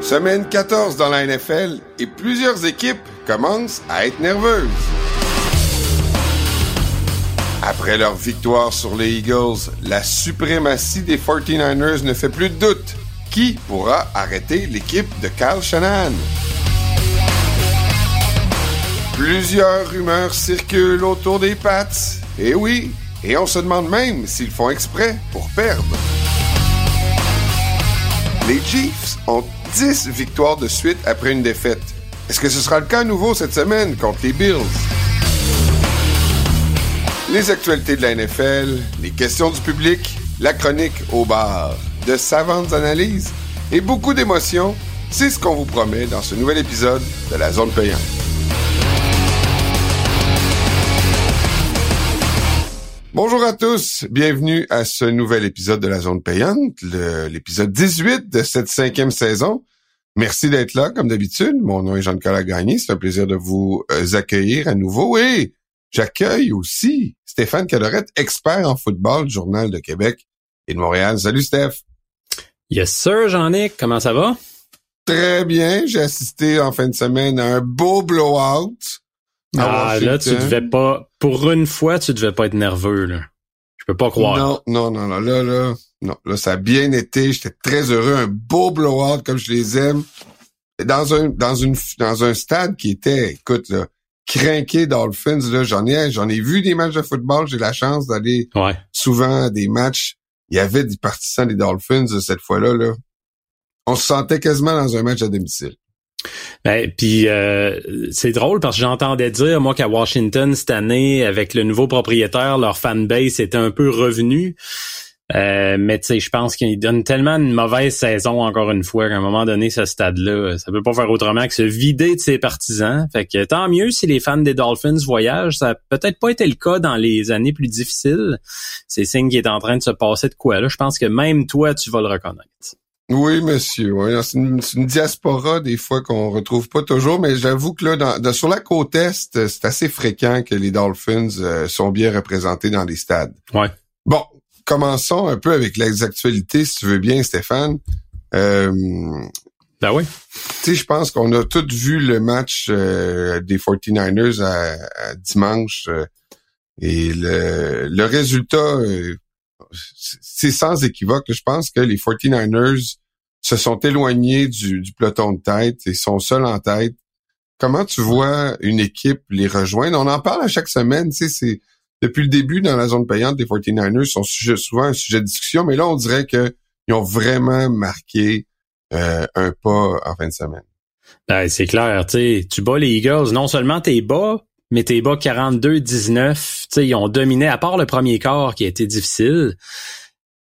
Semaine 14 dans la NFL et plusieurs équipes commencent à être nerveuses. Après leur victoire sur les Eagles, la suprématie des 49ers ne fait plus de doute. Qui pourra arrêter l'équipe de Kyle Shanahan? Plusieurs rumeurs circulent autour des Pats. Et oui, et on se demande même s'ils font exprès pour perdre. Les Chiefs ont 10 victoires de suite après une défaite. Est-ce que ce sera le cas à nouveau cette semaine contre les Bills? Les actualités de la NFL, les questions du public, la chronique au bar, de savantes analyses et beaucoup d'émotions, c'est ce qu'on vous promet dans ce nouvel épisode de la zone payante. Bonjour à tous, bienvenue à ce nouvel épisode de la zone payante, l'épisode 18 de cette cinquième saison. Merci d'être là, comme d'habitude. Mon nom est Jean-Nicolas Gagné. C'est un plaisir de vous euh, accueillir à nouveau. Et j'accueille aussi Stéphane Cadorette, expert en football du Journal de Québec et de Montréal. Salut, Steph. Yes, sir, Jean-Nic. Comment ça va? Très bien. J'ai assisté en fin de semaine à un beau blowout. Ah, là, tu devais pas, pour une fois, tu devais pas être nerveux, là. Je peux pas croire. Non, non, non, non. Là, là, non, là, ça a bien été. J'étais très heureux. Un beau blowout comme je les aime. Dans un, dans une, dans un stade qui était, écoute, là, craqué Dolphins, là, j'en ai, j'en ai vu des matchs de football. J'ai la chance d'aller souvent à des matchs. Il y avait des partisans des Dolphins cette fois-là, là. On se sentait quasiment dans un match à domicile. Ben, puis euh, c'est drôle parce que j'entendais dire moi qu'à Washington cette année avec le nouveau propriétaire leur fanbase était un peu revenu euh, mais tu sais, je pense qu'il donne tellement une mauvaise saison encore une fois qu'à un moment donné, ce stade-là, ça peut pas faire autrement que se vider de ses partisans. Fait que tant mieux si les fans des Dolphins voyagent. Ça a peut-être pas été le cas dans les années plus difficiles. C'est signe qu'il est en train de se passer de quoi là. Je pense que même toi, tu vas le reconnaître. Oui, monsieur. c'est, une, diaspora des fois qu'on retrouve pas toujours, mais j'avoue que là, dans, sur la côte est, c'est assez fréquent que les Dolphins euh, sont bien représentés dans les stades. Ouais. Bon, commençons un peu avec les actualités, si tu veux bien, Stéphane. Euh, ben oui. Tu sais, je pense qu'on a tous vu le match euh, des 49ers à, dimanche. Euh, et le, le résultat, c'est sans équivoque. Je pense que les 49ers se sont éloignés du, du peloton de tête et sont seuls en tête. Comment tu vois une équipe les rejoindre? On en parle à chaque semaine, tu sais, c'est depuis le début dans la zone payante des 49ers sont souvent un sujet de discussion, mais là, on dirait qu'ils ont vraiment marqué euh, un pas en fin de semaine. Ben, c'est clair, tu tu bats les Eagles, non seulement t'es bas, mais t'es bas 42-19, ils ont dominé, à part le premier quart qui a été difficile,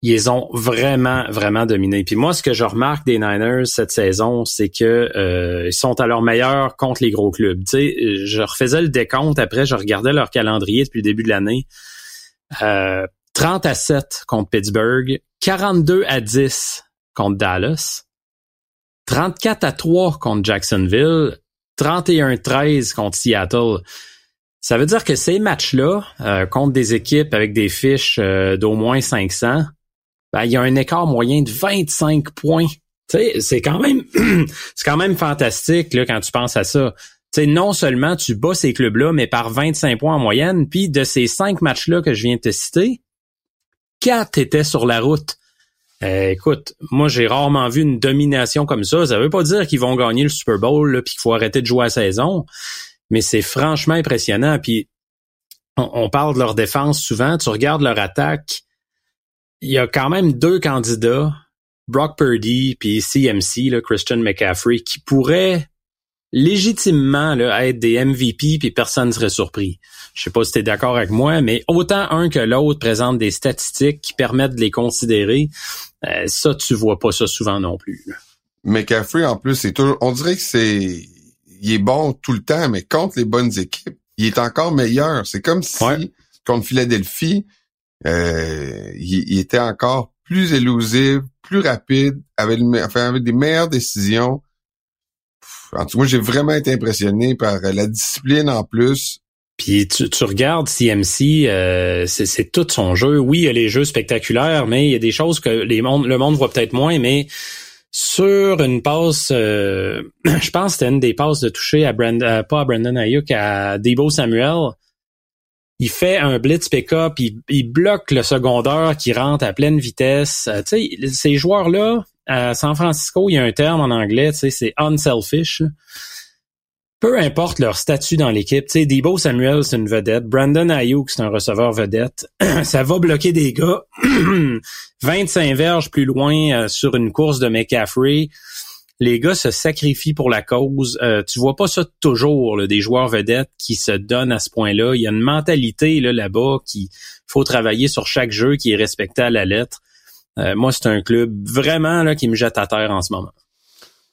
ils ont vraiment, vraiment dominé. Puis moi, ce que je remarque des Niners cette saison, c'est que euh, ils sont à leur meilleur contre les gros clubs. Tu sais, je refaisais le décompte après, je regardais leur calendrier depuis le début de l'année. Euh, 30 à 7 contre Pittsburgh, 42 à 10 contre Dallas, 34 à 3 contre Jacksonville, 31-13 contre Seattle. Ça veut dire que ces matchs-là, euh, contre des équipes avec des fiches euh, d'au moins 500, ben, il y a un écart moyen de 25 points. c'est quand même c'est quand même fantastique là, quand tu penses à ça. sais, non seulement tu bats ces clubs-là, mais par 25 points en moyenne, puis de ces cinq matchs-là que je viens de te citer, quatre étaient sur la route. Euh, écoute, moi j'ai rarement vu une domination comme ça. Ça veut pas dire qu'ils vont gagner le Super Bowl puis qu'il faut arrêter de jouer à saison, mais c'est franchement impressionnant. Puis on, parle de leur défense souvent. Tu regardes leur attaque, il y a quand même deux candidats, Brock Purdy puis CMC, là, Christian McCaffrey, qui pourraient légitimement là, être des MVP puis personne ne serait surpris. Je sais pas si tu es d'accord avec moi, mais autant un que l'autre présente des statistiques qui permettent de les considérer. Euh, ça, tu vois pas ça souvent non plus. McCaffrey, en plus, c'est toujours. On dirait que c'est. Il est bon tout le temps, mais contre les bonnes équipes, il est encore meilleur. C'est comme si contre Philadelphie, euh, il, était encore plus élusif, plus rapide, avec, enfin, avec des meilleures décisions. En tout cas, moi, j'ai vraiment été impressionné par la discipline en plus. Puis tu, tu regardes CMC, euh, c'est tout son jeu. Oui, il y a les jeux spectaculaires, mais il y a des choses que les mondes, le monde voit peut-être moins, mais sur une passe, euh, je pense que c'était une des passes de toucher à Brandon, pas à Brandon Ayuk, à Debo Samuel. Il fait un blitz pick-up, il, il, bloque le secondeur qui rentre à pleine vitesse. Euh, tu sais, ces joueurs-là, à San Francisco, il y a un terme en anglais, c'est unselfish peu importe leur statut dans l'équipe, Debo Samuel, c'est une vedette, Brandon Ayuk, c'est un receveur vedette, ça va bloquer des gars 25 verges plus loin euh, sur une course de McCaffrey. Les gars se sacrifient pour la cause. Euh, tu vois pas ça toujours, des joueurs vedettes qui se donnent à ce point-là. Il y a une mentalité là, là-bas qui faut travailler sur chaque jeu qui est respecté à la lettre. Euh, moi, c'est un club vraiment là, qui me jette à terre en ce moment.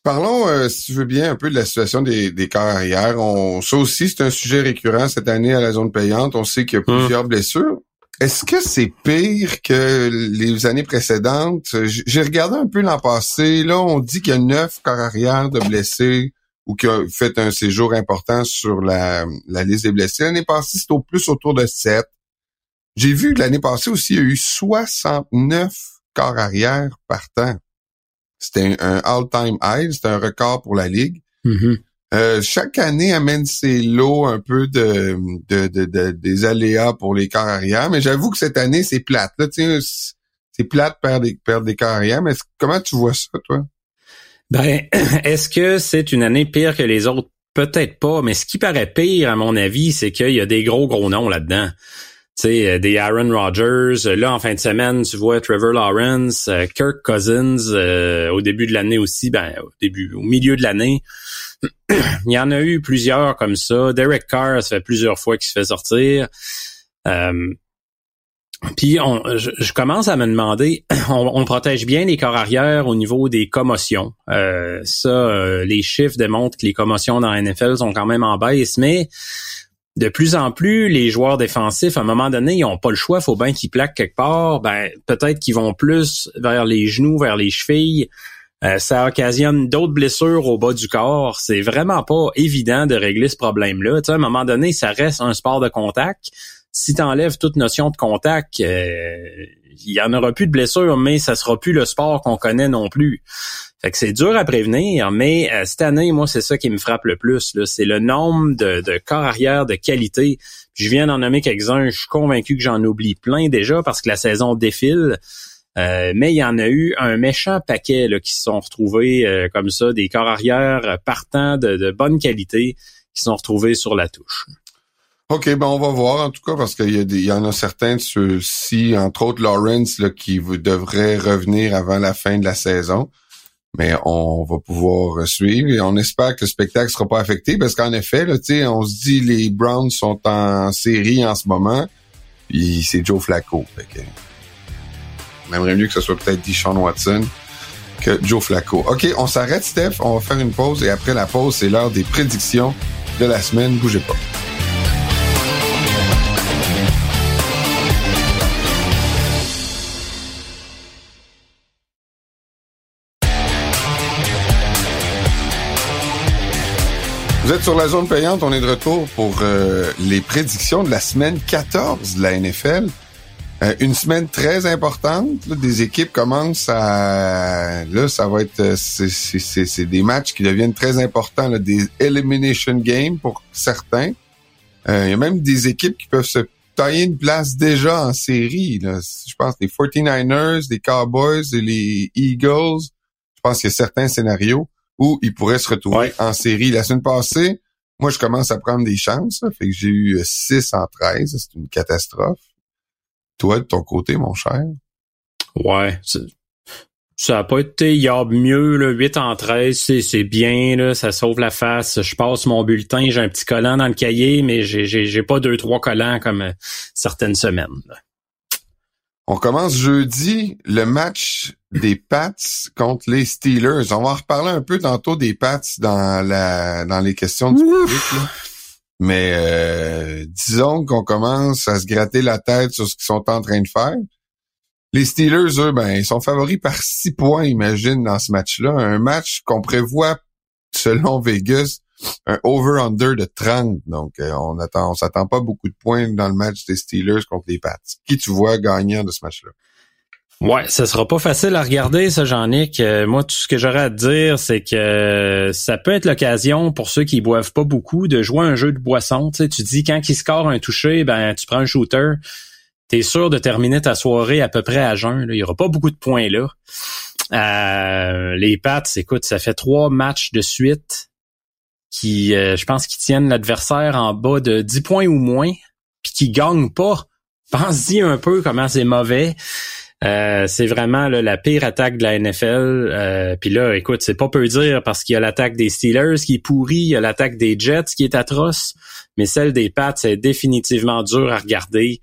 Parlons, euh, si tu veux bien, un peu de la situation des, des carrières. On, ça aussi, c'est un sujet récurrent cette année à la zone payante. On sait qu'il y a hum. plusieurs blessures. Est-ce que c'est pire que les années précédentes? J'ai regardé un peu l'an passé. Là, on dit qu'il y a neuf carrières de blessés ou qui ont fait un séjour important sur la, la liste des blessés. L'année passée, c'était au plus autour de sept. J'ai vu que l'année passée aussi, il y a eu 69 corps arrière temps. C'était un all-time high, c'était un record pour la ligue. Mm-hmm. Euh, chaque année amène ses lots un peu de, de, des aléas pour les corps arrière, mais j'avoue que cette année c'est plate. Là, c'est plate perdre des perdre des corps arrière. Mais comment tu vois ça, toi? Ben, est-ce que c'est une année pire que les autres? Peut-être pas, mais ce qui paraît pire, à mon avis, c'est qu'il y a des gros gros noms là-dedans sais, euh, des Aaron Rodgers. Là, en fin de semaine, tu vois Trevor Lawrence, euh, Kirk Cousins, euh, au début de l'année aussi, ben, au début, au milieu de l'année. Il y en a eu plusieurs comme ça. Derek Carr, ça fait plusieurs fois qu'il se fait sortir. puis on, je, commence à me demander, on, protège bien les corps arrière au niveau des commotions. ça, les chiffres démontrent que les commotions dans la NFL sont quand même en baisse, mais de plus en plus, les joueurs défensifs, à un moment donné, ils n'ont pas le choix, faut bien qu'ils plaquent quelque part. Ben, peut-être qu'ils vont plus vers les genoux, vers les chevilles. Euh, ça occasionne d'autres blessures au bas du corps. C'est vraiment pas évident de régler ce problème-là. Tu sais, à un moment donné, ça reste un sport de contact. Si tu enlèves toute notion de contact, euh, il y en aura plus de blessures, mais ça sera plus le sport qu'on connaît non plus. Fait que c'est dur à prévenir, mais euh, cette année, moi, c'est ça qui me frappe le plus. C'est le nombre de, de corps arrière de qualité. Je viens d'en nommer quelques-uns. Je suis convaincu que j'en oublie plein déjà parce que la saison défile. Euh, mais il y en a eu un méchant paquet qui se sont retrouvés euh, comme ça, des corps arrière partants de, de bonne qualité qui sont retrouvés sur la touche. OK, ben on va voir en tout cas parce qu'il y, a il y en a certains de ceux-ci, entre autres Lawrence, là, qui devraient revenir avant la fin de la saison mais on va pouvoir suivre et on espère que le spectacle sera pas affecté parce qu'en effet, là, on se dit les Browns sont en série en ce moment, puis c'est Joe Flacco. Fait que, on aimerait mieux que ce soit peut-être Deshaun Watson que Joe Flacco. OK, on s'arrête, Steph. On va faire une pause et après la pause, c'est l'heure des prédictions de la semaine. Bougez pas. Vous êtes sur la zone payante, on est de retour pour euh, les prédictions de la semaine 14 de la NFL. Euh, une semaine très importante. des équipes commencent à... Là, ça va être... Euh, c'est des matchs qui deviennent très importants, des elimination games pour certains. Il y a même des équipes qui peuvent se tailler une place déjà en série. Je pense les 49ers, les Cowboys les Eagles. Je pense qu'il y a certains scénarios où il pourrait se retrouver en série. La semaine passée, moi, je commence à prendre des chances. fait que j'ai eu 6 en 13. C'est une catastrophe. Toi, de ton côté, mon cher? Ouais. Ça a pas été il y a mieux, là, 8 en 13, c'est bien, là, ça sauve la face. Je passe mon bulletin, j'ai un petit collant dans le cahier, mais j'ai pas deux, trois collants comme euh, certaines semaines. On commence jeudi le match des Pats contre les Steelers. On va en reparler un peu tantôt des Pats dans la dans les questions du public. Mais euh, disons qu'on commence à se gratter la tête sur ce qu'ils sont en train de faire. Les Steelers, eux, ben, ils sont favoris par six points, imagine, dans ce match-là. Un match qu'on prévoit, selon Vegas, un over-under de 30. Donc, on attend, on s'attend pas beaucoup de points dans le match des Steelers contre les Pats. Qui tu vois gagnant de ce match-là? Ouais, ce sera pas facile à regarder, ça, Jean-Nic. moi, tout ce que j'aurais à te dire, c'est que ça peut être l'occasion pour ceux qui boivent pas beaucoup de jouer un jeu de boisson. Tu sais, tu dis quand il score un toucher, ben tu prends un shooter. T'es sûr de terminer ta soirée à peu près à jeun. Il y aura pas beaucoup de points là. Euh, les Pats, écoute, ça fait trois matchs de suite qui, euh, je pense, qui tiennent l'adversaire en bas de 10 points ou moins, puis qui gagnent pas. Pense-y un peu comment c'est mauvais. Euh, c'est vraiment la pire attaque de la NFL. Euh, Puis là, écoute, c'est pas peu dire parce qu'il y a l'attaque des Steelers qui est pourrie, il y a l'attaque des Jets qui est atroce, mais celle des Pats, c'est définitivement dur à regarder.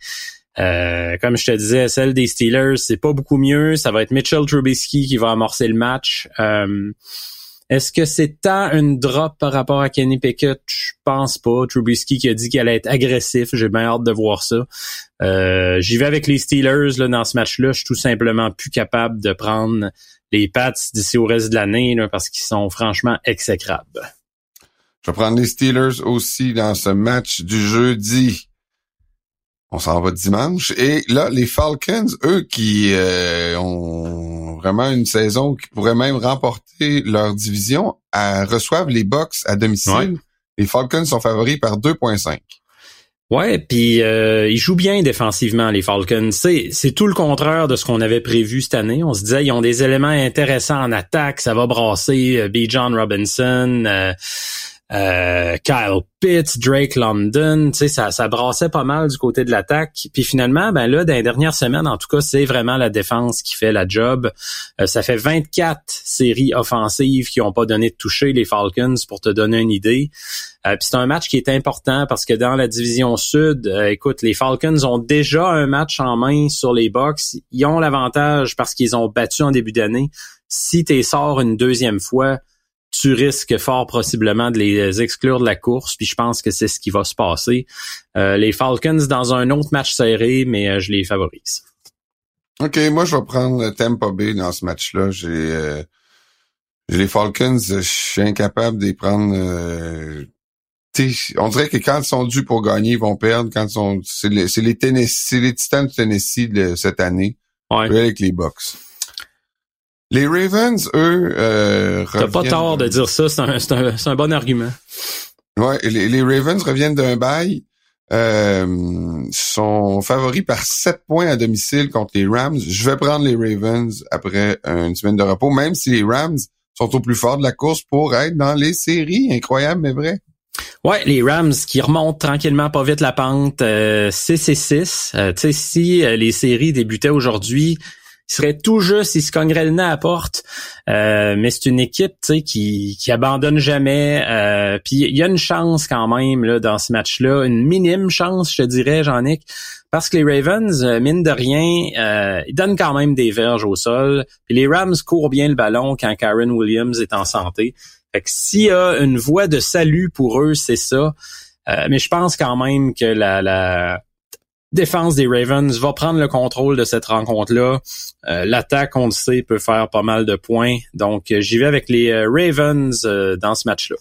Euh, comme je te disais, celle des Steelers, c'est pas beaucoup mieux. Ça va être Mitchell Trubisky qui va amorcer le match. Est-ce que c'est tant une drop par rapport à Kenny Pickett? Je pense pas. Trubisky qui a dit qu'il allait être agressif. J'ai bien hâte de voir ça. Euh, j'y vais avec les Steelers là, dans ce match-là. Je suis tout simplement plus capable de prendre les Pats d'ici au reste de l'année parce qu'ils sont franchement exécrables. Je vais prendre les Steelers aussi dans ce match du jeudi. On s'en va dimanche. Et là, les Falcons, eux qui euh, ont vraiment une saison qui pourrait même remporter leur division, reçoivent les Bucks à domicile. Les Falcons sont favoris par 2.5. Ouais, puis euh, ils jouent bien défensivement les Falcons. C'est c'est tout le contraire de ce qu'on avait prévu cette année. On se disait ils ont des éléments intéressants en attaque, ça va brasser euh, B. John Robinson. Euh, euh, Kyle Pitts, Drake London, tu sais, ça, ça brassait pas mal du côté de l'attaque. Puis finalement, ben là, dans les dernières semaines, en tout cas, c'est vraiment la défense qui fait la job. Euh, ça fait 24 séries offensives qui ont pas donné de toucher les Falcons, pour te donner une idée. Euh, puis c'est un match qui est important parce que dans la division sud, écoute, les Falcons ont déjà un match en main sur les Bucks. Ils ont l'avantage parce qu'ils ont battu en début d'année. Si tu sors une deuxième fois, tu risques fort possiblement de les exclure de la course, puis je pense que c'est ce qui va se passer. Euh, les Falcons dans un autre match serré, mais euh, je les favorise. OK, moi je vais prendre Tampa Bay dans ce match-là. J'ai euh, les Falcons, je suis incapable de les prendre. on dirait que quand ils sont dus pour gagner, ils vont perdre. Quand ils sont, c'est les, c'est les Tennessee, les Titans du Tennessee de cette année. Ouais. Avec les Bucks. Les Ravens, eux, euh, T'as pas tort de dire ça, c'est un, un, un, bon argument. Ouais, les, les Ravens reviennent d'un bail. Euh, sont favoris par 7 points à domicile contre les Rams. Je vais prendre les Ravens après une semaine de repos, même si les Rams sont au plus fort de la course pour être dans les séries. Incroyable, mais vrai. Ouais, les Rams qui remontent tranquillement pas vite la pente, euh, 6 et 6. Euh, tu sais, si euh, les séries débutaient aujourd'hui, il serait tout juste, il se cognerait le nez à la porte. Euh, mais c'est une équipe qui, qui abandonne jamais. Euh, puis il y a une chance quand même là, dans ce match-là, une minime chance, je te dirais, Jean-Nic, parce que les Ravens, euh, mine de rien, ils donnent quand même des verges au sol. Les Rams courent bien le ballon quand Karen Williams est en santé. Fait que s'il y a une voie de salut pour eux, c'est ça. mais je pense quand même que la, la défense des Ravens va prendre le contrôle de cette rencontre-là. Euh, l'attaque, on le sait, peut faire pas mal de points. Donc, euh, j'y vais avec les euh, Ravens dans ce match-là.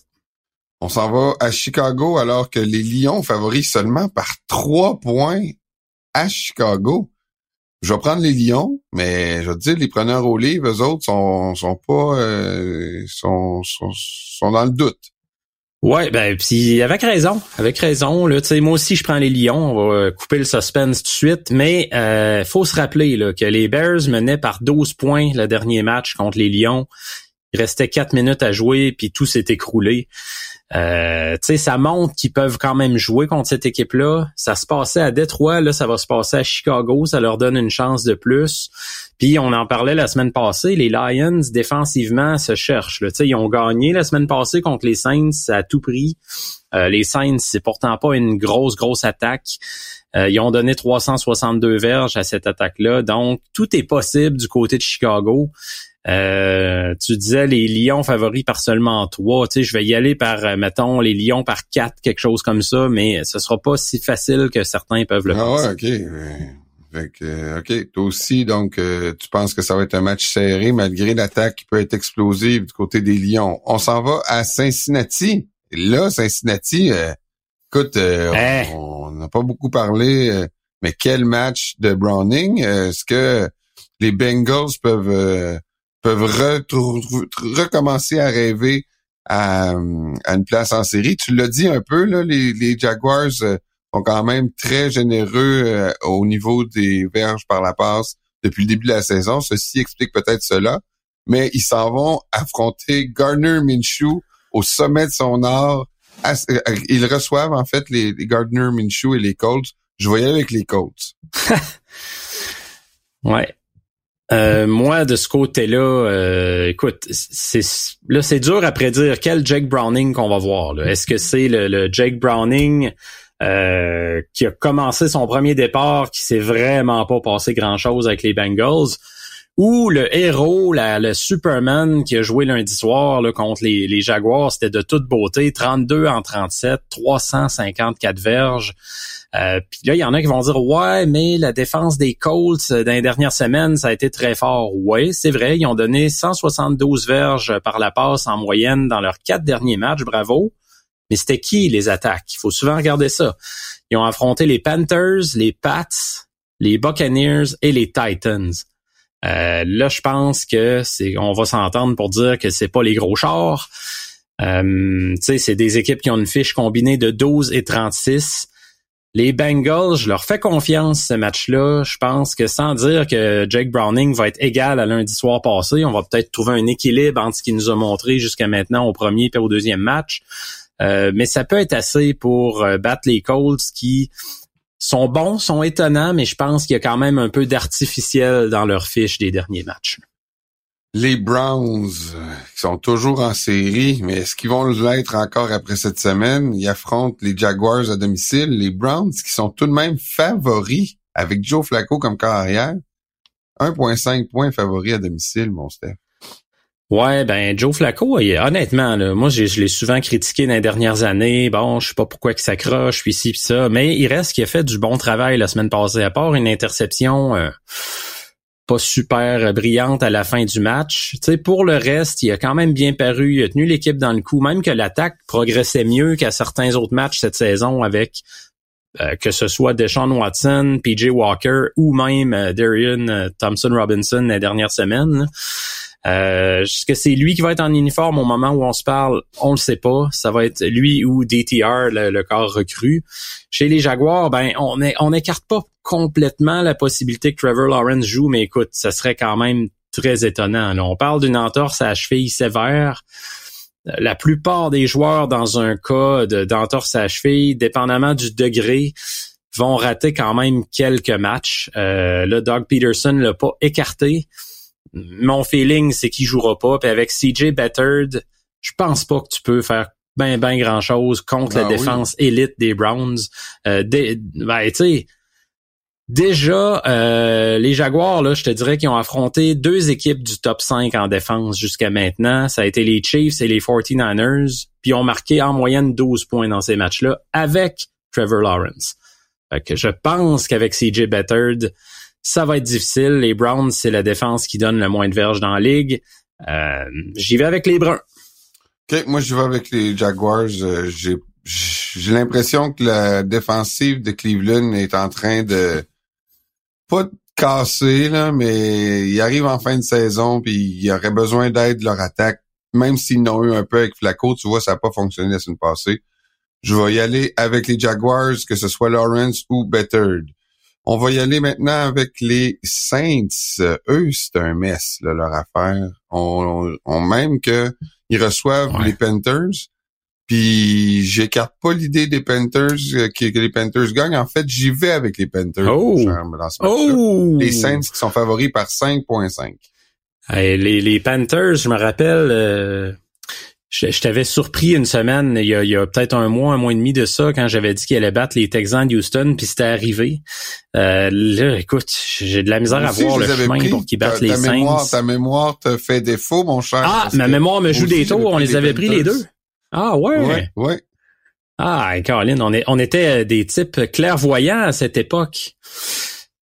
On s'en va à Chicago alors que les Lions favorisent seulement par trois points à Chicago. Je vais prendre les Lions, mais je veux dire, les preneurs au livre, eux autres, sont, sont pas sont, sont, sont dans le doute. Ouais, ben puis avec raison, avec raison. Là, moi aussi, je prends les Lions. On va couper le suspense tout de suite. Mais euh, faut se rappeler là, que les Bears menaient par 12 points le dernier match contre les Lions. Il restait 4 minutes à jouer, puis tout s'est écroulé. Euh, tu sais, ça montre qu'ils peuvent quand même jouer contre cette équipe-là. Ça se passait à Détroit, là, ça va se passer à Chicago. Ça leur donne une chance de plus. Puis on en parlait la semaine passée, les Lions défensivement se cherchent. Là. Ils ont gagné la semaine passée contre les Saints à tout prix. Euh, les Saints, c'est pourtant pas une grosse, grosse attaque. Euh, ils ont donné 362 verges à cette attaque-là. Donc, tout est possible du côté de Chicago. Euh, tu disais les Lions favoris par seulement trois. Tu sais, je vais y aller par, euh, mettons, les Lions par quatre, quelque chose comme ça, mais ce sera pas si facile que certains peuvent le ah Ouais, OK. Fait que, OK. Toi aussi, donc, euh, tu penses que ça va être un match serré malgré l'attaque qui peut être explosive du côté des Lions. On s'en va à Cincinnati. là, Cincinnati, écoute, eh. on n'a pas beaucoup parlé, mais quel match de Browning? Est-ce que les Bengals peuvent peuvent recommencer à rêver à, une place en série. Tu l'as dit un peu, là, les, Jaguars sont quand même très généreux au niveau des verges par la passe depuis le début de la saison. Ceci explique peut-être cela. Mais ils s'en vont affronter Gardner Minshew au sommet de son art. Euh, ils reçoivent en fait les, Gardner Minshew et les Colts. Je voyais avec les Colts. ouais. Euh, moi, de ce côté-là, euh, écoute, c'est là, c'est dur à prédire quel Jake Browning qu'on va voir. Est-ce que c'est le, Jake Browning qui a commencé son premier départ, qui s'est vraiment pas passé grand-chose avec les Bengals, ou le héros, le Superman qui a joué lundi soir là, contre les, les Jaguars, c'était de toute beauté, 32 en 37, 354 verges. Euh, Puis là, il y en a qui vont dire ouais, mais la défense des Colts euh, dans les dernières semaines, ça a été très fort. Ouais, c'est vrai, ils ont donné 172 verges par la passe en moyenne dans leurs quatre derniers matchs, bravo. Mais c'était qui les attaques? Il faut souvent regarder ça. Ils ont affronté les Panthers, les Pats, les Buccaneers et les Titans. Euh, là, je pense que c'est, on va s'entendre pour dire que c'est pas les gros chars. Euh, c'est des équipes qui ont une fiche combinée de 12 et 36. Les Bengals, je leur fais confiance ce match-là. Je pense que sans dire que Jake Browning va être égal à lundi soir passé, on va peut-être trouver un équilibre entre ce qu'il nous a montré jusqu'à maintenant au premier et au deuxième match. Euh, mais ça peut être assez pour euh, battre les Colts qui sont bons, sont étonnants, mais je pense qu'il y a quand même un peu d'artificiel dans leur fiche des derniers matchs. Les Browns, euh, qui sont toujours en série, mais est-ce qu'ils vont l'être encore après cette semaine? Ils affrontent les Jaguars à domicile. Les Browns, qui sont tout de même favoris avec Joe Flacco comme carrière. 1.5 points favoris à domicile, mon Steph. Ouais, ben Joe Flacco, honnêtement, là, moi je, l'ai souvent critiqué dans les dernières années. Bon, je sais pas pourquoi il s'accroche, puis ci, puis ça, mais il reste qu'il a fait du bon travail la semaine passée, à part une interception euh, super brillante à la fin du match. Tu sais, pour le reste, il a quand même bien paru, il a tenu l'équipe dans le coup, même que l'attaque progressait mieux qu'à certains autres matchs cette saison avec euh, que ce soit Deshaun Watson, PJ Walker ou même euh, Darian Thompson Robinson la dernière semaine. Euh, Est-ce que c'est lui qui va être en uniforme au moment où on se parle? On le sait pas. Ça va être lui ou DTR, le, corps recru. Chez les Jaguars, ben on n'écarte pas complètement la possibilité que Trevor Lawrence joue, mais écoute, ça serait quand même très étonnant. on parle d'une entorse à cheville sévère. La plupart des joueurs dans un cas d'entorse à cheville, dépendamment du degré, vont rater quand même quelques matchs. Euh, là, Doug Peterson l'a pas écarté mon feeling, c'est qu'il jouera pas. Puis avec CJ Bettered, je pense pas que tu peux faire ben ben grand chose contre la ah défense élite des Browns. Euh, ben, tu sais, déjà euh, les Jaguars là, je te dirais qu'ils ont affronté deux équipes du top 5 en défense jusqu'à maintenant. Ça a été les Chiefs et les 49ers, puis ont marqué en moyenne 12 points dans ces matchs-là avec Trevor Lawrence. Fait que je pense qu'avec CJ Bettered, ça va être difficile. Les Browns, c'est la défense qui donne le moins de verges dans la ligue. Euh, j'y vais avec les Bruns. OK, moi je vais avec les Jaguars. Euh, j'ai l'impression que la défensive de Cleveland est en train de pas de casser là, mais ils arrivent en fin de saison puis il y aurait besoin d'aide de leur attaque, même s'ils n'ont eu un peu avec Flacco. Tu vois, ça n'a pas fonctionné la semaine passée. Je vais y aller avec les Jaguars, que ce soit Lawrence ou Bettered. On va y aller maintenant avec les Saints. Eux, c'est un mess, leur affaire. On, on, même que ils reçoivent les Panthers. Puis j'écarte pas l'idée des Panthers euh, que, les Panthers gagnent. En fait, j'y vais avec les Panthers oh. oh. Les Saints qui sont favoris par 5.5. les, les Panthers, je me rappelle, euh, je, t'avais surpris une semaine, il y a, peut-être un mois, un mois et demi de ça, quand j'avais dit qu'il allait battre les Texans de Houston, puis c'était arrivé. Euh, là, écoute, j'ai de la misère à voir le chemin pour qu'ils battent les Saints. ta mémoire te fait défaut, mon cher. Ah, ma mémoire me joue des tours, on les avait pris les deux. Ah ouais. Ouais. ouais. Ah, Caroline, on, est, on était des types clairvoyants à cette époque.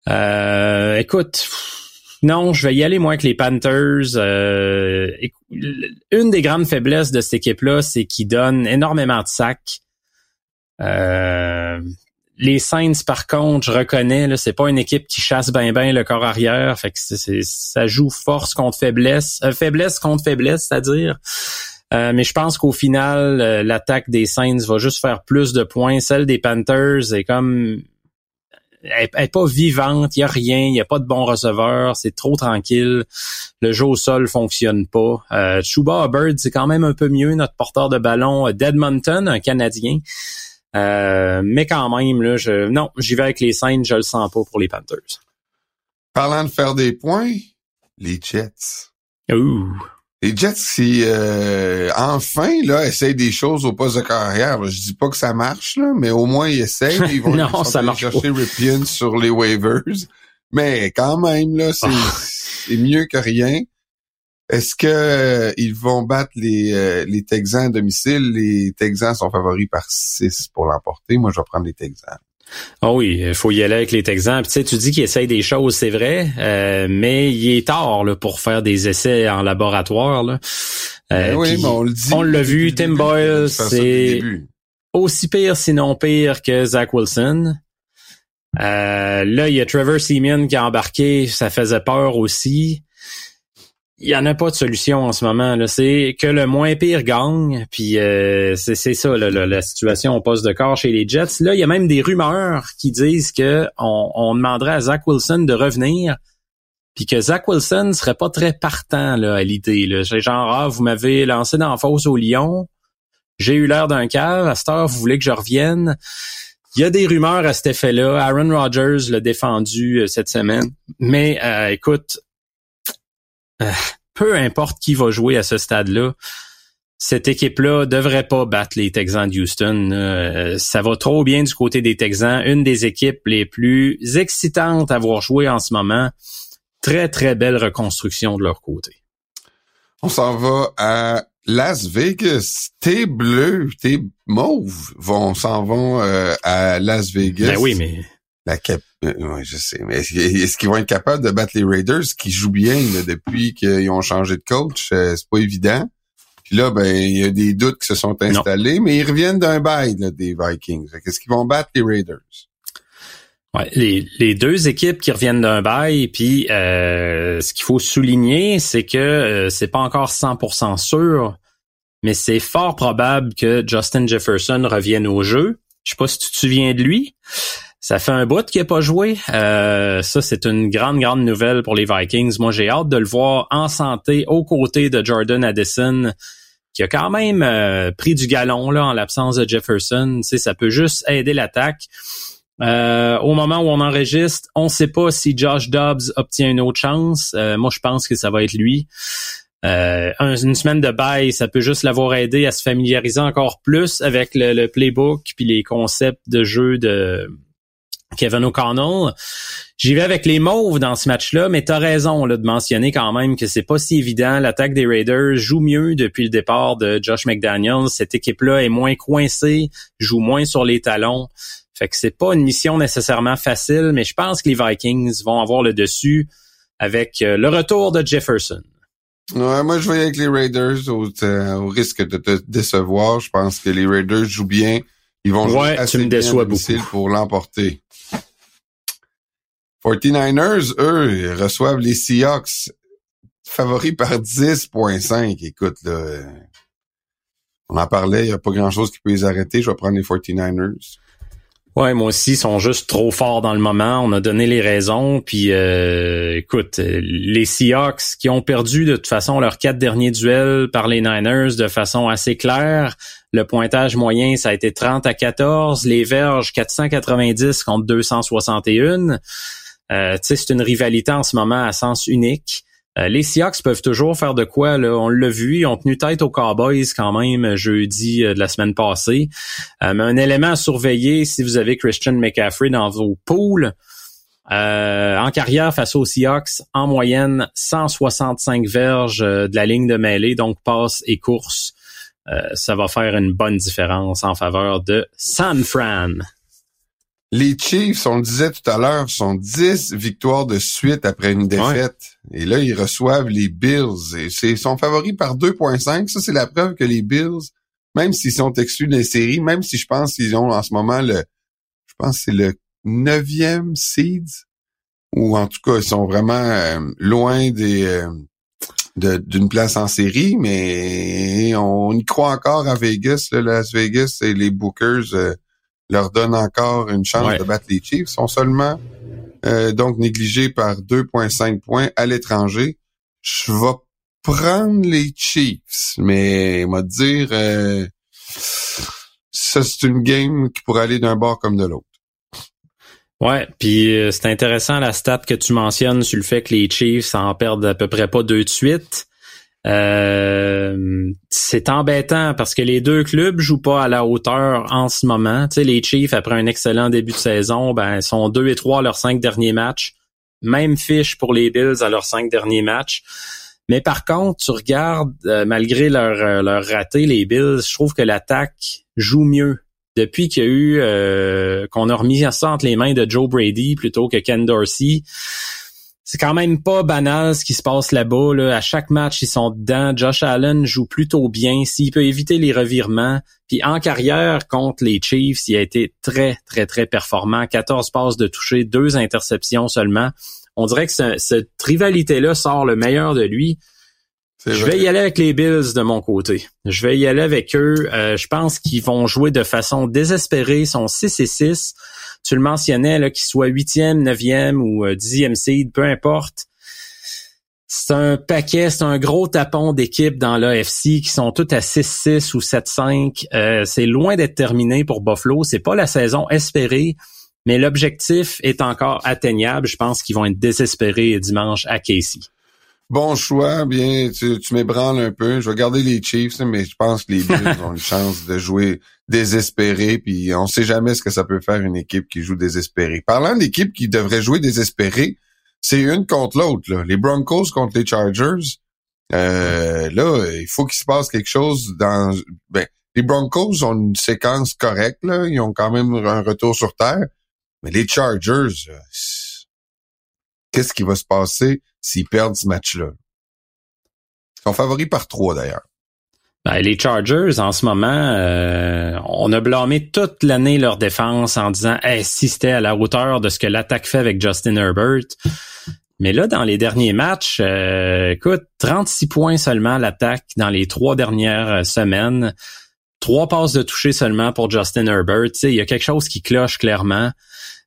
Euh, écoute, non, je vais y aller moins avec les Panthers. Euh, une des grandes faiblesses de cette équipe-là, c'est qu'ils donnent énormément de sacs. Euh, les Saints, par contre, je reconnais, là, c'est pas une équipe qui chasse bien bien le corps arrière. Fait que c'est, ça joue force contre faiblesse, euh, faiblesse contre faiblesse, c'est-à-dire. Euh, mais je pense qu'au final, l'attaque des Saints va juste faire plus de points. Celle des Panthers est comme elle, est pas vivante, il y a rien, il y a pas de bon receveur, c'est trop tranquille. Le jeu au sol fonctionne pas. Euh, Chuba Bird, c'est quand même un peu mieux notre porteur de ballon Deadmonton, un Canadien. Euh, mais quand même, là, je, non, j'y vais avec les Saints, je le sens pas pour les Panthers. Parlant de faire des points, les Jets. Ouh. Les Jets qui euh, enfin là essayent des choses au poste de carrière. Je dis pas que ça marche là, mais au moins ils essayent. Ils vont non, ça marche chercher Ripien sur les waivers. Mais quand même là, c'est ah. mieux que rien. Est-ce que euh, ils vont battre les, euh, les Texans à domicile? Les Texans sont favoris par 6 pour l'emporter. Moi, je vais prendre les Texans. Ah oui, il faut y aller avec les Texans. tu sais, tu dis qu'ils essayent des choses, c'est vrai, euh, mais il est tard là, pour faire des essais en laboratoire. Là. Ben oui, mais on le dit. On l'a vu, Tim Boyle, c'est aussi pire sinon pire que Zach Wilson. là, il y a Trevor Seaman qui a embarqué, ça faisait peur aussi il y en a pas de solution en ce moment. Là. C'est que le moins pire gagne. Puis euh, c'est, ça la situation au poste de corps chez les Jets. Là, il y a même des rumeurs qui disent que on, demanderait à Zach Wilson de revenir. Puis que Zach Wilson serait pas très partant là, à l'idée. Là. Genre, ah, vous m'avez lancé dans la fosse au Lyon. J'ai eu l'air d'un cave. À cette heure, vous voulez que je revienne? Il y a des rumeurs à cet effet-là. Aaron Rodgers l'a défendu euh, cette semaine. Mais euh, écoute, peu importe qui va jouer à ce stade-là, cette équipe-là devrait pas battre les Texans de Houston. Euh, ça va trop bien du côté des Texans, une des équipes les plus excitantes à voir jouer en ce moment. Très, très belle reconstruction de leur côté. On s'en va à Las Vegas. Tes bleus, tes mauves vont s'en vont euh, à Las Vegas. Ben oui, mais la cap euh, oui, je sais. Mais est-ce qu'ils vont être capables de battre les Raiders qui jouent bien depuis qu'ils ont changé de coach? Euh, c'est pas évident. Puis là, ben, il y a des doutes qui se sont installés, mais ils reviennent d'un bail des Vikings. Est-ce qu'ils vont battre les Raiders? Ouais, les, deux équipes qui reviennent d'un bail, puis euh, ce qu'il faut souligner, c'est que c'est pas encore 100% sûr, mais c'est fort probable que Justin Jefferson revienne au jeu. Je sais pas si tu te souviens de lui. Ça fait un bout qu'il n'a pas joué. Euh, ça, c'est une grande, grande nouvelle pour les Vikings. Moi, j'ai hâte de le voir en santé aux côtés de Jordan Addison, qui a quand même euh, pris du galon là en l'absence de Jefferson. Tu sais, ça peut juste aider l'attaque. Euh, au moment où on enregistre, on ne sait pas si Josh Dobbs obtient une autre chance. moi, je pense que ça va être lui. une semaine de bail, ça peut juste l'avoir aidé à se familiariser encore plus avec le, le playbook puis les concepts de jeu de Kevin O'Connell. J'y vais avec les Mauves dans ce match-là, mais t'as raison là, de mentionner quand même que c'est pas si évident. L'attaque des Raiders joue mieux depuis le départ de Josh McDaniels. Cette équipe-là est moins coincée, joue moins sur les talons. Fait que c'est pas une mission nécessairement facile, mais je pense que les Vikings vont avoir le dessus avec euh, le retour de Jefferson. Ouais, moi je vais avec les Raiders au, euh, risque de te décevoir. Je pense que les Raiders jouent bien. Ils vont jouer assez tu me déçois bien pour l'emporter. 49ers, eux, reçoivent les Seahawks favoris par 10.5. Écoute, là, on en parlait, il n'y a pas grand-chose qui peut les arrêter. Je vais prendre les 49ers. Ouais, moi aussi, ils sont juste trop forts dans le moment. On a donné les raisons. Puis, euh, écoute, les Seahawks qui ont perdu de toute façon leurs quatre derniers duels par les Niners de façon assez claire. Le pointage moyen, ça a été 30 à 14. Les Verges, 490 contre 261. Euh, c'est une rivalité en ce moment à sens unique. Euh, les Seahawks peuvent toujours faire de quoi. On l'a vu, ils ont tenu tête aux Cowboys quand même jeudi euh, de la semaine passée. mais un élément à surveiller si vous avez Christian McCaffrey dans vos poules. en carrière face aux Seahawks, en moyenne 165 verges de la ligne de mêlée, donc passe et course. ça va faire une bonne différence en faveur de San Fran. Les Chiefs, on le disait tout à l'heure, sont 10 victoires de suite après une défaite. Et là, ils reçoivent les Bills. Et c'est sont favoris par 2.5. Ça, c'est la preuve que les Bills, même s'ils sont exclus des séries, même si je pense qu'ils ont en ce moment le, je pense que c'est le neuvième seed, ou en tout cas, ils sont vraiment euh, loin des euh, d'une place en série, mais on y croit encore à Vegas. Là, Las Vegas et les Bookers euh, leur donnent encore une chance de battre les Chiefs. Ils sont seulement donc négligés par 2,5 points à l'étranger. Je vais prendre les Chiefs, mais on dire ça c'est une game qui pourrait aller d'un bord comme de l'autre. Ouais, puis euh, c'est intéressant la stat que tu mentionnes sur le fait que les Chiefs en perdent à peu près pas deux de suite. Euh, c'est embêtant parce que les deux clubs jouent pas à la hauteur en ce moment. Tu sais, les Chiefs, après un excellent début de saison, ben sont deux et trois leurs cinq derniers matchs. Même fiche pour les Bills à leurs cinq derniers matchs. Mais par contre, tu regardes, euh, malgré leur, leur raté, les Bills, je trouve que l'attaque joue mieux depuis qu'il y a eu euh, qu'on a remis ça entre les mains de Joe Brady plutôt que Ken Dorsey, c'est quand même pas banal ce qui se passe là-bas. Là. À chaque match, ils sont dedans. Josh Allen joue plutôt bien. S'il peut éviter les revirements. Puis en carrière, contre les Chiefs, il a été très, très, très performant. 14 passes de toucher, deux interceptions seulement. On dirait que cette rivalité-là sort le meilleur de lui. Je vais y aller avec les Bills de mon côté. Je vais y aller avec eux. Euh, je pense qu'ils vont jouer de façon désespérée. Ils sont 6 et 6. Tu le mentionnais, qu'ils soient 8e, 9e ou 10e euh, seed, peu importe. C'est un paquet, c'est un gros tapon d'équipes dans l'AFC qui sont toutes à 6-6 ou 7-5. Euh, c'est loin d'être terminé pour Buffalo. C'est pas la saison espérée, mais l'objectif est encore atteignable. Je pense qu'ils vont être désespérés dimanche à Casey. Bon choix, bien, tu, tu m'ébranles un peu. Je vais garder les Chiefs, mais je pense que les Bills ont une chance de jouer désespéré, puis on sait jamais ce que ça peut faire une équipe qui joue désespéré. Parlant d'équipe qui devrait jouer désespéré, c'est une contre l'autre. Les Broncos contre les Chargers. Euh, là, il faut qu'il se passe quelque chose dans. Ben, les Broncos ont une séquence correcte, là. Ils ont quand même un retour sur terre. Mais les Chargers, euh, qu'est-ce qui va se passer s'ils perdent ce match-là? Ils sont favoris par trois, d'ailleurs. Ben, les Chargers, en ce moment, euh, on a blâmé toute l'année leur défense en disant hey, si c'était à la hauteur de ce que l'attaque fait avec Justin Herbert. Mais là, dans les derniers matchs, euh, écoute, 36 points seulement l'attaque dans les trois dernières euh, semaines. Trois passes de toucher seulement pour Justin Herbert. Il y a quelque chose qui cloche clairement.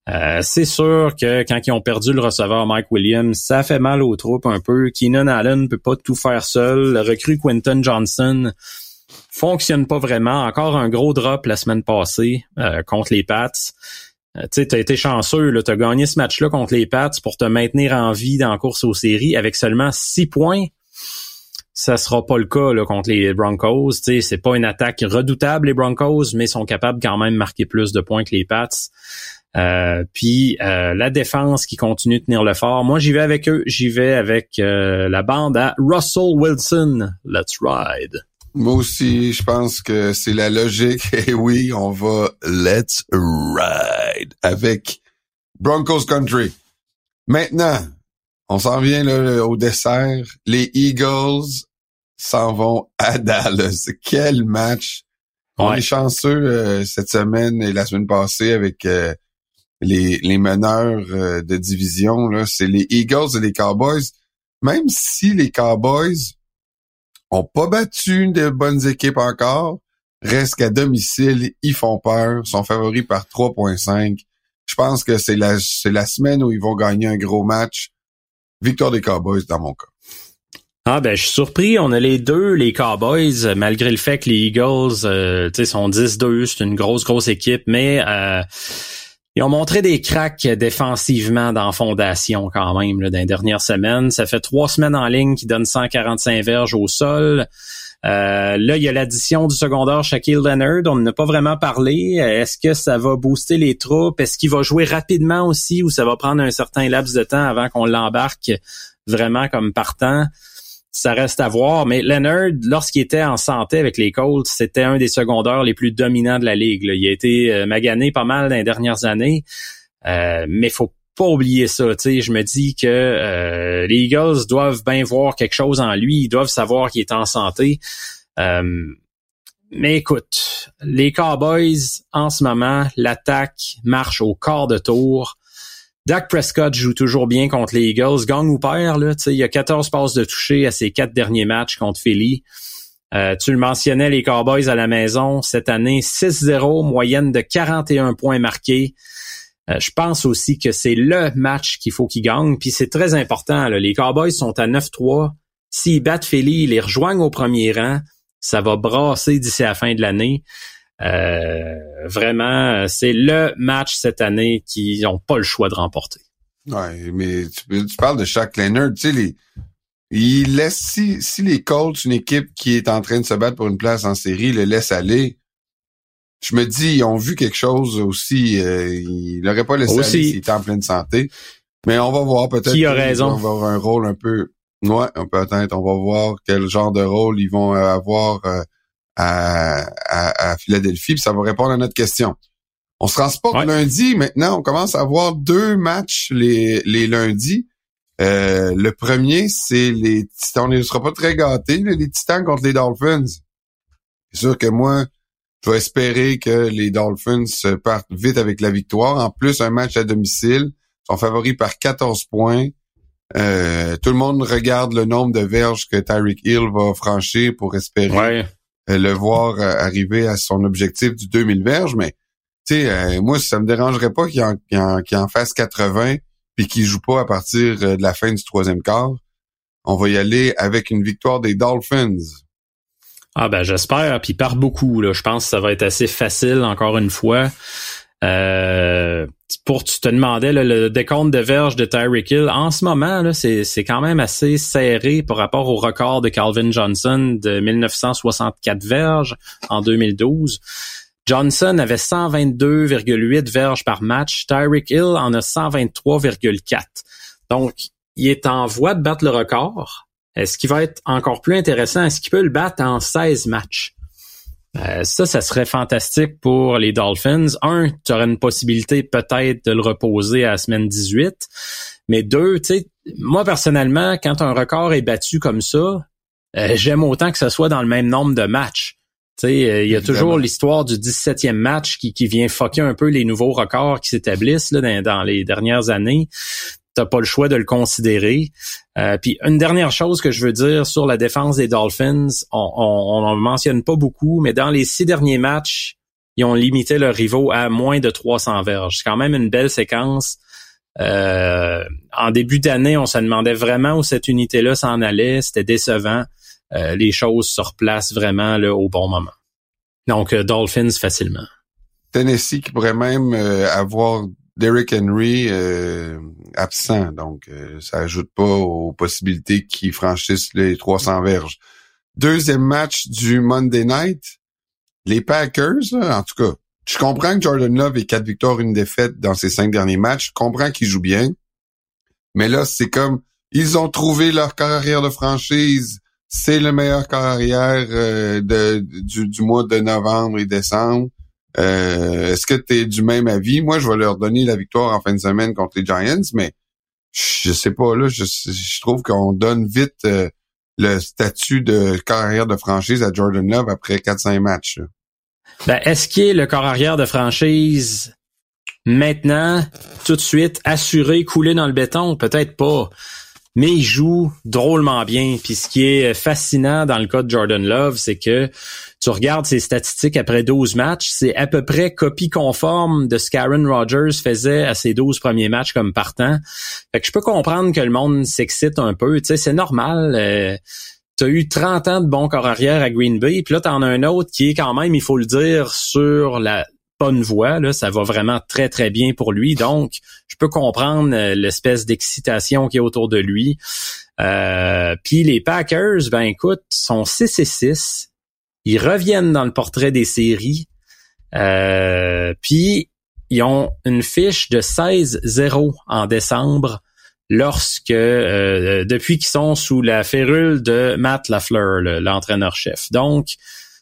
Euh, c'est sûr que quand ils ont perdu le receveur Mike Williams, ça fait mal aux troupes un peu. Keenan Allen peut pas tout faire seul. Le recrue Quentin Johnson fonctionne pas vraiment. Encore un gros drop la semaine passée euh, contre les Pats. Euh, tu as été chanceux, tu as gagné ce match-là contre les Pats pour te maintenir en vie dans la course aux séries avec seulement six points. Ça sera pas le cas là, contre les Broncos. C'est pas une attaque redoutable, les Broncos, mais sont capables quand même de marquer plus de points que les Pats. Euh, puis euh, la défense qui continue de tenir le fort. Moi, j'y vais avec eux. J'y vais avec euh, la bande à Russell Wilson. Let's ride. Moi aussi, je pense que c'est la logique. Et oui, on va let's ride avec Broncos Country. Maintenant, on s'en vient là, au dessert. Les Eagles s'en vont à Dallas. Quel match! On est chanceux cette semaine et la semaine passée avec les, meneurs euh, de division, c'est les Eagles et les Cowboys. Même si les Cowboys ont pas battu de bonnes équipes encore, reste qu'à domicile, ils font peur, sont favoris par 3.5. Je pense que c'est la, la semaine où ils vont gagner un gros match. Victoire des Cowboys dans mon cas. Ah ben je suis surpris, on a les deux, les Cowboys, malgré le fait que les Eagles euh, sont 10-2, c'est une grosse, grosse équipe, mais euh, ils ont montré des cracks défensivement dans Fondation quand même là, dans les dernières semaines. Ça fait trois semaines en ligne qui donnent 145 verges au sol. Euh, là, il y a l'addition du secondaire Shaquille Leonard. On n'a pas vraiment parlé. Est-ce que ça va booster les troupes? Est-ce qu'il va jouer rapidement aussi ou ça va prendre un certain laps de temps avant qu'on l'embarque vraiment comme partant? Ça reste à voir. Mais Leonard, lorsqu'il était en santé avec les Colts, c'était un des secondaires les plus dominants de la ligue. Il a été euh, magané pas mal dans les dernières années. Euh, mais faut pas oublier ça. sais, Je me dis que euh, les Eagles doivent bien voir quelque chose en lui. Ils doivent savoir qu'il est en santé. Euh, mais écoute, les Cowboys, en ce moment, l'attaque marche au quart de tour. Dak Prescott joue toujours bien contre les Eagles. Gagne ou perd, là, il y a 14 passes de toucher à ses quatre derniers matchs contre Philly. Euh, tu le mentionnais, les Cowboys à la maison, cette année, 6-0, moyenne de 41 points marqués. Euh, je pense aussi que c'est le match qu'il faut qu'ils gagnent. Puis c'est très important. Les Cowboys sont à 9-3. S'ils battent Philly, ils les rejoignent au premier rang. Ça va brasser d'ici la fin de l'année. Euh, vraiment, c'est le match cette année qu'ils n'ont pas le choix de remporter. Ouais, mais tu, parles de Shaq Leonard, tu sais, les, il laisse, si, si les Colts, une équipe qui est en train de se battre pour une place en série, le laisse aller, je me dis, ils ont vu quelque chose aussi. Euh, il n'aurait pas laissé aller s'il était en pleine santé. Mais on va voir peut-être. Qui a raison? va avoir un rôle un peu. Ouais, peut-être. On va voir quel genre de rôle ils vont avoir euh, à, à, Philadelphie. Puis ça va répondre à notre question. On se transporte lundi. Maintenant, on commence à avoir deux matchs les, les lundis. Euh, le premier, c'est les Titans. On ne sera pas très gâtés, les Titans contre les Dolphins. C'est sûr que moi, je vais espérer que les Dolphins partent vite avec la victoire. En plus, un match à domicile. Ils sont favoris par 14 points. Euh, tout le monde regarde le nombre de verges que Tyreek Hill va franchir pour espérer euh, le voir euh, arriver à son objectif du 2000 verges. Mais tu sais, moi, ça me dérangerait pas qu'il en, en, fasse 80 puis qu'il joue pas à partir de la fin du troisième quart. On va y aller avec une victoire des Dolphins. Ah ben j'espère, puis par beaucoup. Là. Je pense que ça va être assez facile encore une fois. Euh, pour tu te demandais le décompte de verge de Tyreek Hill, en ce moment, là, c'est, c'est quand même assez serré par rapport au record de Calvin Johnson de 1964 verges en 2012. Johnson avait 122,8 verges par match. Tyreek Hill en a 123,4. Donc, il est en voie de battre le record. Ce qui va être encore plus intéressant, est-ce qu'il peut le battre en 16 matchs? Euh, ça, ça serait fantastique pour les Dolphins. Un, tu aurais une possibilité peut-être de le reposer à la semaine 18. Mais deux, tu sais, moi personnellement, quand un record est battu comme ça, euh, j'aime autant que ce soit dans le même nombre de matchs. Tu sais, euh, il y a toujours l'histoire du 17e match qui, qui vient foquer un peu les nouveaux records qui s'établissent dans, dans, les dernières années t'as pas le choix de le considérer. Euh, puis une dernière chose que je veux dire sur la défense des Dolphins, on n'en mentionne pas beaucoup, mais dans les six derniers matchs, ils ont limité leurs rivaux à moins de 300 verges. C'est quand même une belle séquence. Euh, en début d'année, on se demandait vraiment où cette unité-là s'en allait. C'était décevant. Euh, les choses se replacent vraiment là, au bon moment. Donc, Dolphins facilement. Tennessee qui pourrait même avoir Derrick Henry euh, absent, donc euh, ça ajoute pas aux possibilités qu'il franchisse les 300 verges. Deuxième match du Monday Night, les Packers, en tout cas, je comprends que Jordan Love ait quatre victoires, une défaite dans ses cinq derniers matchs. Je comprends qu'il joue bien. Mais là, c'est comme ils ont trouvé leur carrière de franchise. C'est le meilleur carrière euh, de, du, du, mois de novembre et décembre. Euh, est-ce que tu es du même avis? Moi, je vais leur donner la victoire en fin de semaine contre les Giants, mais je sais pas, là, je, trouve qu'on donne vite euh, le statut de carrière de franchise à Jordan Love après 4-5 matchs. Ben, est-ce qu'il est le corps arrière de franchise maintenant, tout de suite, assuré, coulé dans le béton? Peut-être pas mais il joue drôlement bien. Puis ce qui est fascinant dans le cas de Jordan Love, c'est que tu regardes ses statistiques après 12 matchs, c'est à peu près copie conforme de ce qu'Aaron Rodgers faisait à ses 12 premiers matchs comme partant. Fait que je peux comprendre que le monde s'excite un peu. Tu sais, c'est normal. Euh, tu as eu 30 ans de bon corps arrière à Green Bay, puis là, tu en as un autre qui est quand même, il faut le dire, sur la, bonne voie. Ça va vraiment très, très bien pour lui. Donc, je peux comprendre euh, l'espèce d'excitation qui est autour de lui. Euh, Puis les Packers, ben écoute, sont 6 et 6. Ils reviennent dans le portrait des séries. Euh, puis ils ont une fiche de 16-0 en décembre. lorsque euh, depuis qu'ils sont sous la férule de Matt Lafleur, l'entraîneur-chef. Donc,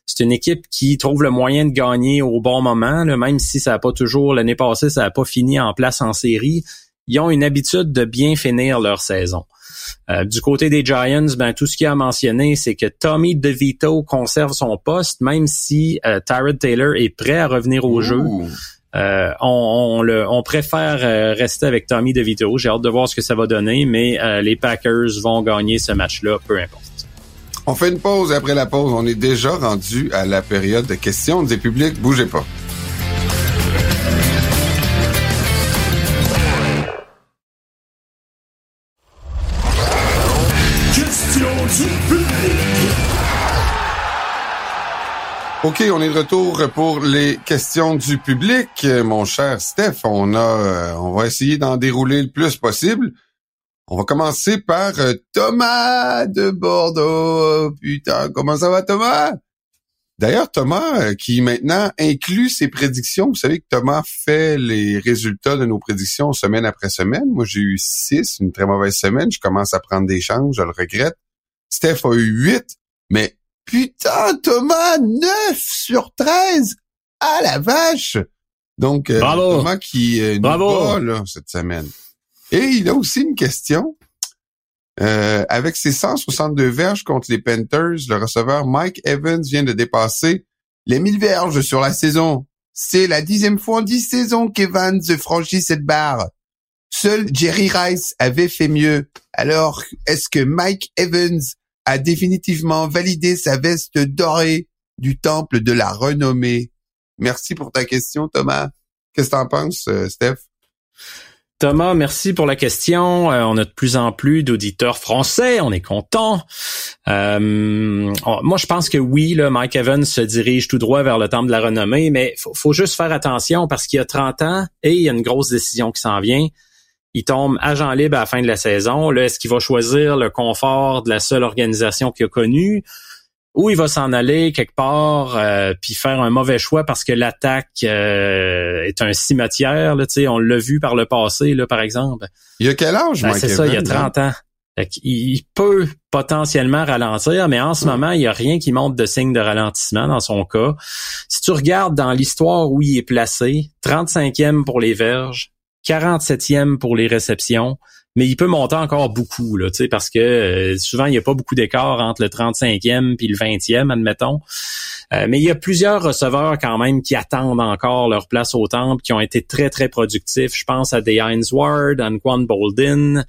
c'est une équipe qui trouve le moyen de gagner au bon moment, même si ça n'a pas toujours l'année passée, ça n'a pas fini en place en série. Ils ont une habitude de bien finir leur saison. Euh, du côté des Giants, ben tout ce qu'il a mentionné, c'est que Tommy DeVito conserve son poste, même si euh, Tyrod Taylor est prêt à revenir au jeu. Euh, on, le, on préfère euh, rester avec Tommy DeVito. J'ai hâte de voir ce que ça va donner, mais les Packers vont gagner ce match-là, peu importe. On fait une pause. Après la pause, on est déjà rendu à la période de questions des publics. Bougez pas. OK, on est de retour pour les questions du public. Mon cher Steph, on a, euh, on va essayer d'en dérouler le plus possible. On va commencer par euh, Thomas de Bordeaux. Putain, comment ça va Thomas? D'ailleurs, Thomas, euh, qui maintenant inclut ses prédictions. Vous savez que Thomas fait les résultats de nos prédictions semaine après semaine. Moi, j'ai eu six, une très mauvaise semaine. Je commence à prendre des chances, je le regrette. Steph a eu huit, mais putain, Thomas, 9 sur 13! Ah la vache! Donc, euh, Thomas qui euh, Bravo. là, cette semaine. Et il a aussi une question. Euh, avec ses 162 verges contre les Panthers, le receveur Mike Evans vient de dépasser les 1000 verges sur la saison. C'est la dixième fois en dix saisons qu'Evans franchit cette barre. Seul Jerry Rice avait fait mieux. Alors, est-ce que Mike Evans a définitivement validé sa veste dorée du temple de la renommée? Merci pour ta question, Thomas. Qu'est-ce que t'en penses, euh, Steph? Thomas, merci pour la question. Euh, on a de plus en plus d'auditeurs français, on est content. Euh, moi, je pense que oui, là, Mike Evans se dirige tout droit vers le temple de la renommée, mais faut, faut juste faire attention parce qu'il y a 30 ans et il y a une grosse décision qui s'en vient. Il tombe agent libre à la fin de la saison. Là, est-ce qu'il va choisir le confort de la seule organisation qu'il a connue? ou il va s'en aller quelque part euh, puis faire un mauvais choix parce que l'attaque euh, est un cimetière. Là, on l'a vu par le passé, là, par exemple. Il y a quel âge, ben, C'est ça, il y a 30 ans. Il peut potentiellement ralentir, mais en ce moment, il n'y a rien qui montre de signe de ralentissement dans son cas. Si tu regardes dans l'histoire où il est placé, 35e pour les verges, 47e pour les réceptions, mais il peut monter encore beaucoup, là, parce que euh, souvent, il n'y a pas beaucoup d'écart entre le 35e puis le 20e, admettons. Euh, mais il y a plusieurs receveurs quand même qui attendent encore leur place au temple, qui ont été très, très productifs. Je pense à Des Ward, Anquan Bolden,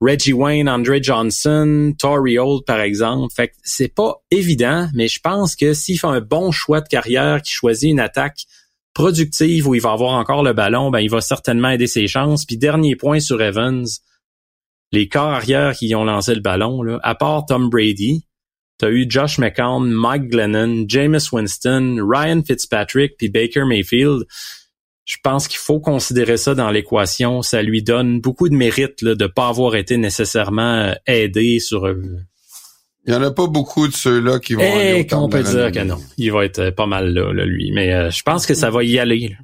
Reggie Wayne, Andre Johnson, Tory Holt, par exemple. Fait que c'est pas évident, mais je pense que s'il fait un bon choix de carrière, qui choisit une attaque productive où il va avoir encore le ballon, ben il va certainement aider ses chances. Puis dernier point sur Evans, les corps arrière qui ont lancé le ballon, à part Tom Brady, tu as eu Josh McCown, Mike Glennon, Jameis Winston, Ryan Fitzpatrick, puis Baker Mayfield. Je pense qu'il faut considérer ça dans l'équation. Ça lui donne beaucoup de mérite de ne pas avoir été nécessairement euh, aidé sur... Euh, Il y en a pas beaucoup de ceux-là qui vont eh, aller on peut dire que non? Il va être euh, pas mal là, lui. Mais je pense que ça va y aller.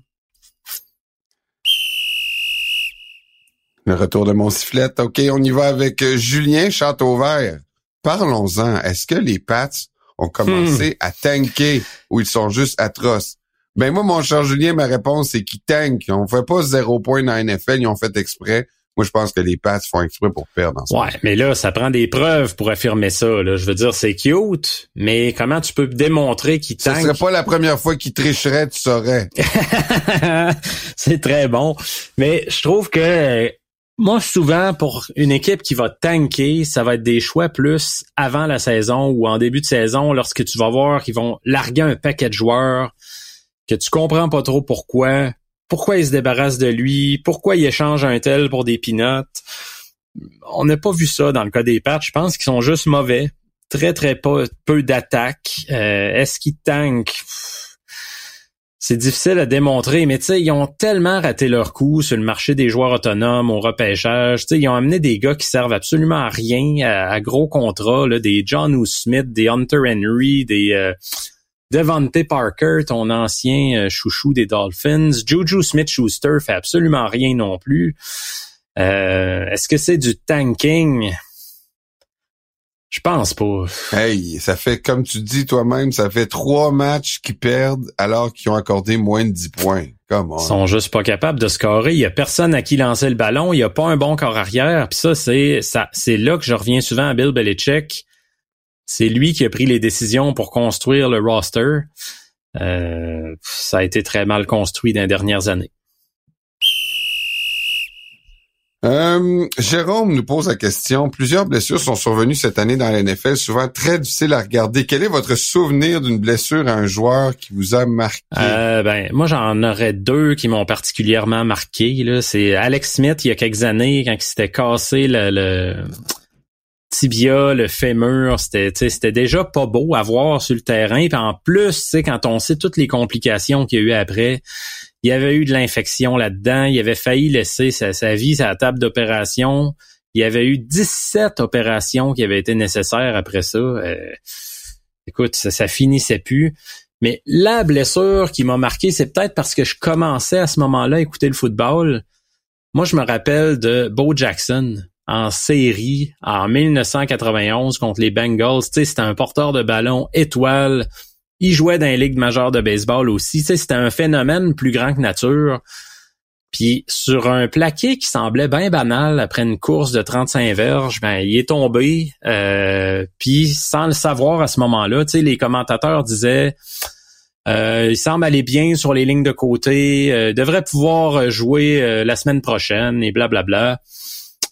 Le retour de mon sifflet. OK, on y va avec euh, Julien Châteauvert. Parlons-en. Est-ce que les Pats ont commencé hmm. à tanker ou ils sont juste atroces? Ben moi, mon cher Julien, ma réponse, c'est qu'ils tankent. On fait pas zéro point dans la NFL, ils ont fait exprès. Moi, je pense que les Pats font exprès pour perdre. ouais, mais là, ça prend des preuves pour affirmer ça. Là. Je veux dire, c'est cute, mais comment tu peux démontrer qu'ils tankent? Ce serait pas la première fois qu'ils tricheraient, tu saurais. c'est très bon. Mais je trouve que moi, souvent, pour une équipe qui va tanker, ça va être des choix plus avant la saison ou en début de saison, lorsque tu vas voir qu'ils vont larguer un paquet de joueurs que tu comprends pas trop pourquoi, pourquoi ils se débarrassent de lui, pourquoi ils échangent un tel pour des pinottes. On n'a pas vu ça dans le cas des Pats. Je pense qu'ils sont juste mauvais. Très, très peu, d'attaques. Euh, est-ce qu'ils tankent? c'est difficile à démontrer, mais tu ils ont tellement raté leur coup sur le marché des joueurs autonomes au repêchage. Tu ils ont amené des gars qui servent absolument à rien, à, gros contrats, des John ou Smith, des Hunter Henry, des euh, Devante Parker, ton ancien euh, chouchou des Dolphins. Juju Smith-Schuster fait absolument rien non plus. Est-ce que c'est du tanking? Je pense pas. Hey, ça fait, comme tu dis toi-même, ça fait trois matchs qui perdent alors qu'ils ont accordé moins de 10 points. Comment? Ils sont juste pas capables de scorer. Il y a personne à qui lancer le ballon. Il y a pas un bon corps arrière. Puis ça, c'est ça, c'est là que je reviens souvent à Bill Belichick. C'est lui qui a pris les décisions pour construire le roster. Euh, ça a été très mal construit dans les dernières années. Euh, Jérôme nous pose la question. Plusieurs blessures sont survenues cette année dans la NFL, souvent très difficiles à regarder. Quel est votre souvenir d'une blessure à un joueur qui vous a marqué? Euh, ben, moi, j'en aurais deux qui m'ont particulièrement marqué. C'est Alex Smith, il y a quelques années, quand il s'était cassé le, tibia, le fémur, c'était c'était déjà pas beau à voir sur le terrain. Puis en plus, quand on sait toutes les complications qu'il y a eu après, il y avait eu de l'infection là-dedans, il avait failli laisser sa, vie sa table d'opération. Il y avait eu 17 opérations qui avaient été nécessaires après ça. Euh, écoute, ça, ça finissait plus. Mais la blessure qui m'a marqué, c'est peut-être parce que je commençais à ce moment-là à écouter le football. Moi, je me rappelle de Bo Jackson en série en 1991 contre les Bengals. Tu sais, c'était un porteur de ballon étoile il jouait dans les ligues majeures de baseball aussi. Tu sais, c'était un phénomène plus grand que nature. Puis sur un plaqué qui semblait bien banal après une course de 35 verges, ben il est tombé. Euh, puis sans le savoir à ce moment-là, tu sais, les commentateurs disaient euh, il semble aller bien sur les lignes de côté, euh, devrait pouvoir jouer euh, la semaine prochaine et blablabla.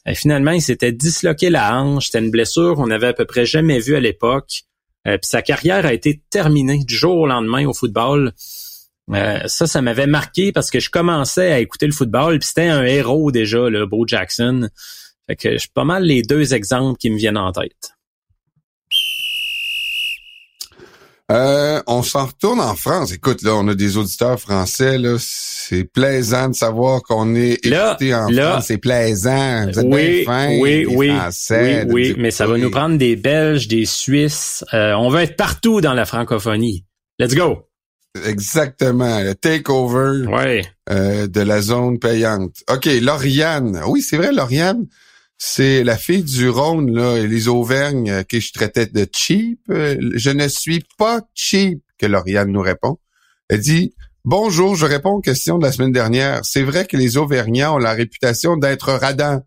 Et finalement, il s'était disloqué la hanche. C'était une blessure qu'on avait à peu près jamais vue à l'époque. Euh, puis sa carrière a été terminée du jour au lendemain au football. Euh, ça, ça m'avait marqué parce que je commençais à écouter le football, puis c'était un héros déjà, le Bo Jackson. Fait que je pas mal les deux exemples qui me viennent en tête. Euh, on s'en retourne en France. Écoute, là, on a des auditeurs français. Là, c'est plaisant de savoir qu'on est écouté en France. C'est plaisant. Vous êtes oui, bien oui, oui, Français, oui, oui, mais ça va nous prendre des Belges, des Suisses. Euh, on va être partout dans la francophonie. Let's go. Exactement, le takeover ouais. euh, de la zone payante. OK, Lauriane. Oui, c'est vrai, Lauriane. C'est la fille du Rhône, là, les Auvergnes, euh, que je traitais de cheap. Euh, je ne suis pas cheap, que Lauriane nous répond. Elle dit, Bonjour, je réponds aux questions de la semaine dernière. C'est vrai que les Auvergnats ont la réputation d'être radins.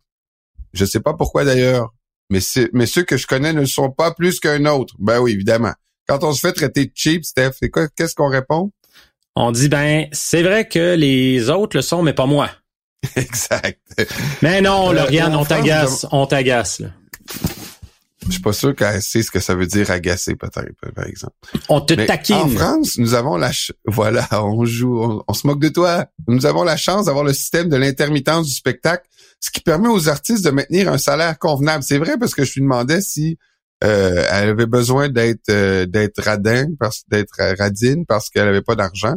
Je sais pas pourquoi d'ailleurs, mais, ceux que je connais ne sont pas plus qu'un autre. Ben oui, évidemment. Quand on se fait traiter de cheap, Steph, qu'est-ce qu'on répond? On dit, ben, c'est vrai que les autres le sont, mais pas moi. exact. Mais non, euh, Lauriane, on t'agace, on t'agace. Je suis pas sûr qu'elle sait ce que ça veut dire agacer, peut-être, par exemple. On te taquine. En France, nous avons la voilà, on joue, on, se moque de toi. Nous avons la chance d'avoir le système de l'intermittence du spectacle, ce qui permet aux artistes de maintenir un salaire convenable. C'est vrai parce que je lui demandais si euh, elle avait besoin d'être euh, d'être radin, parce d'être radine parce qu'elle avait pas d'argent.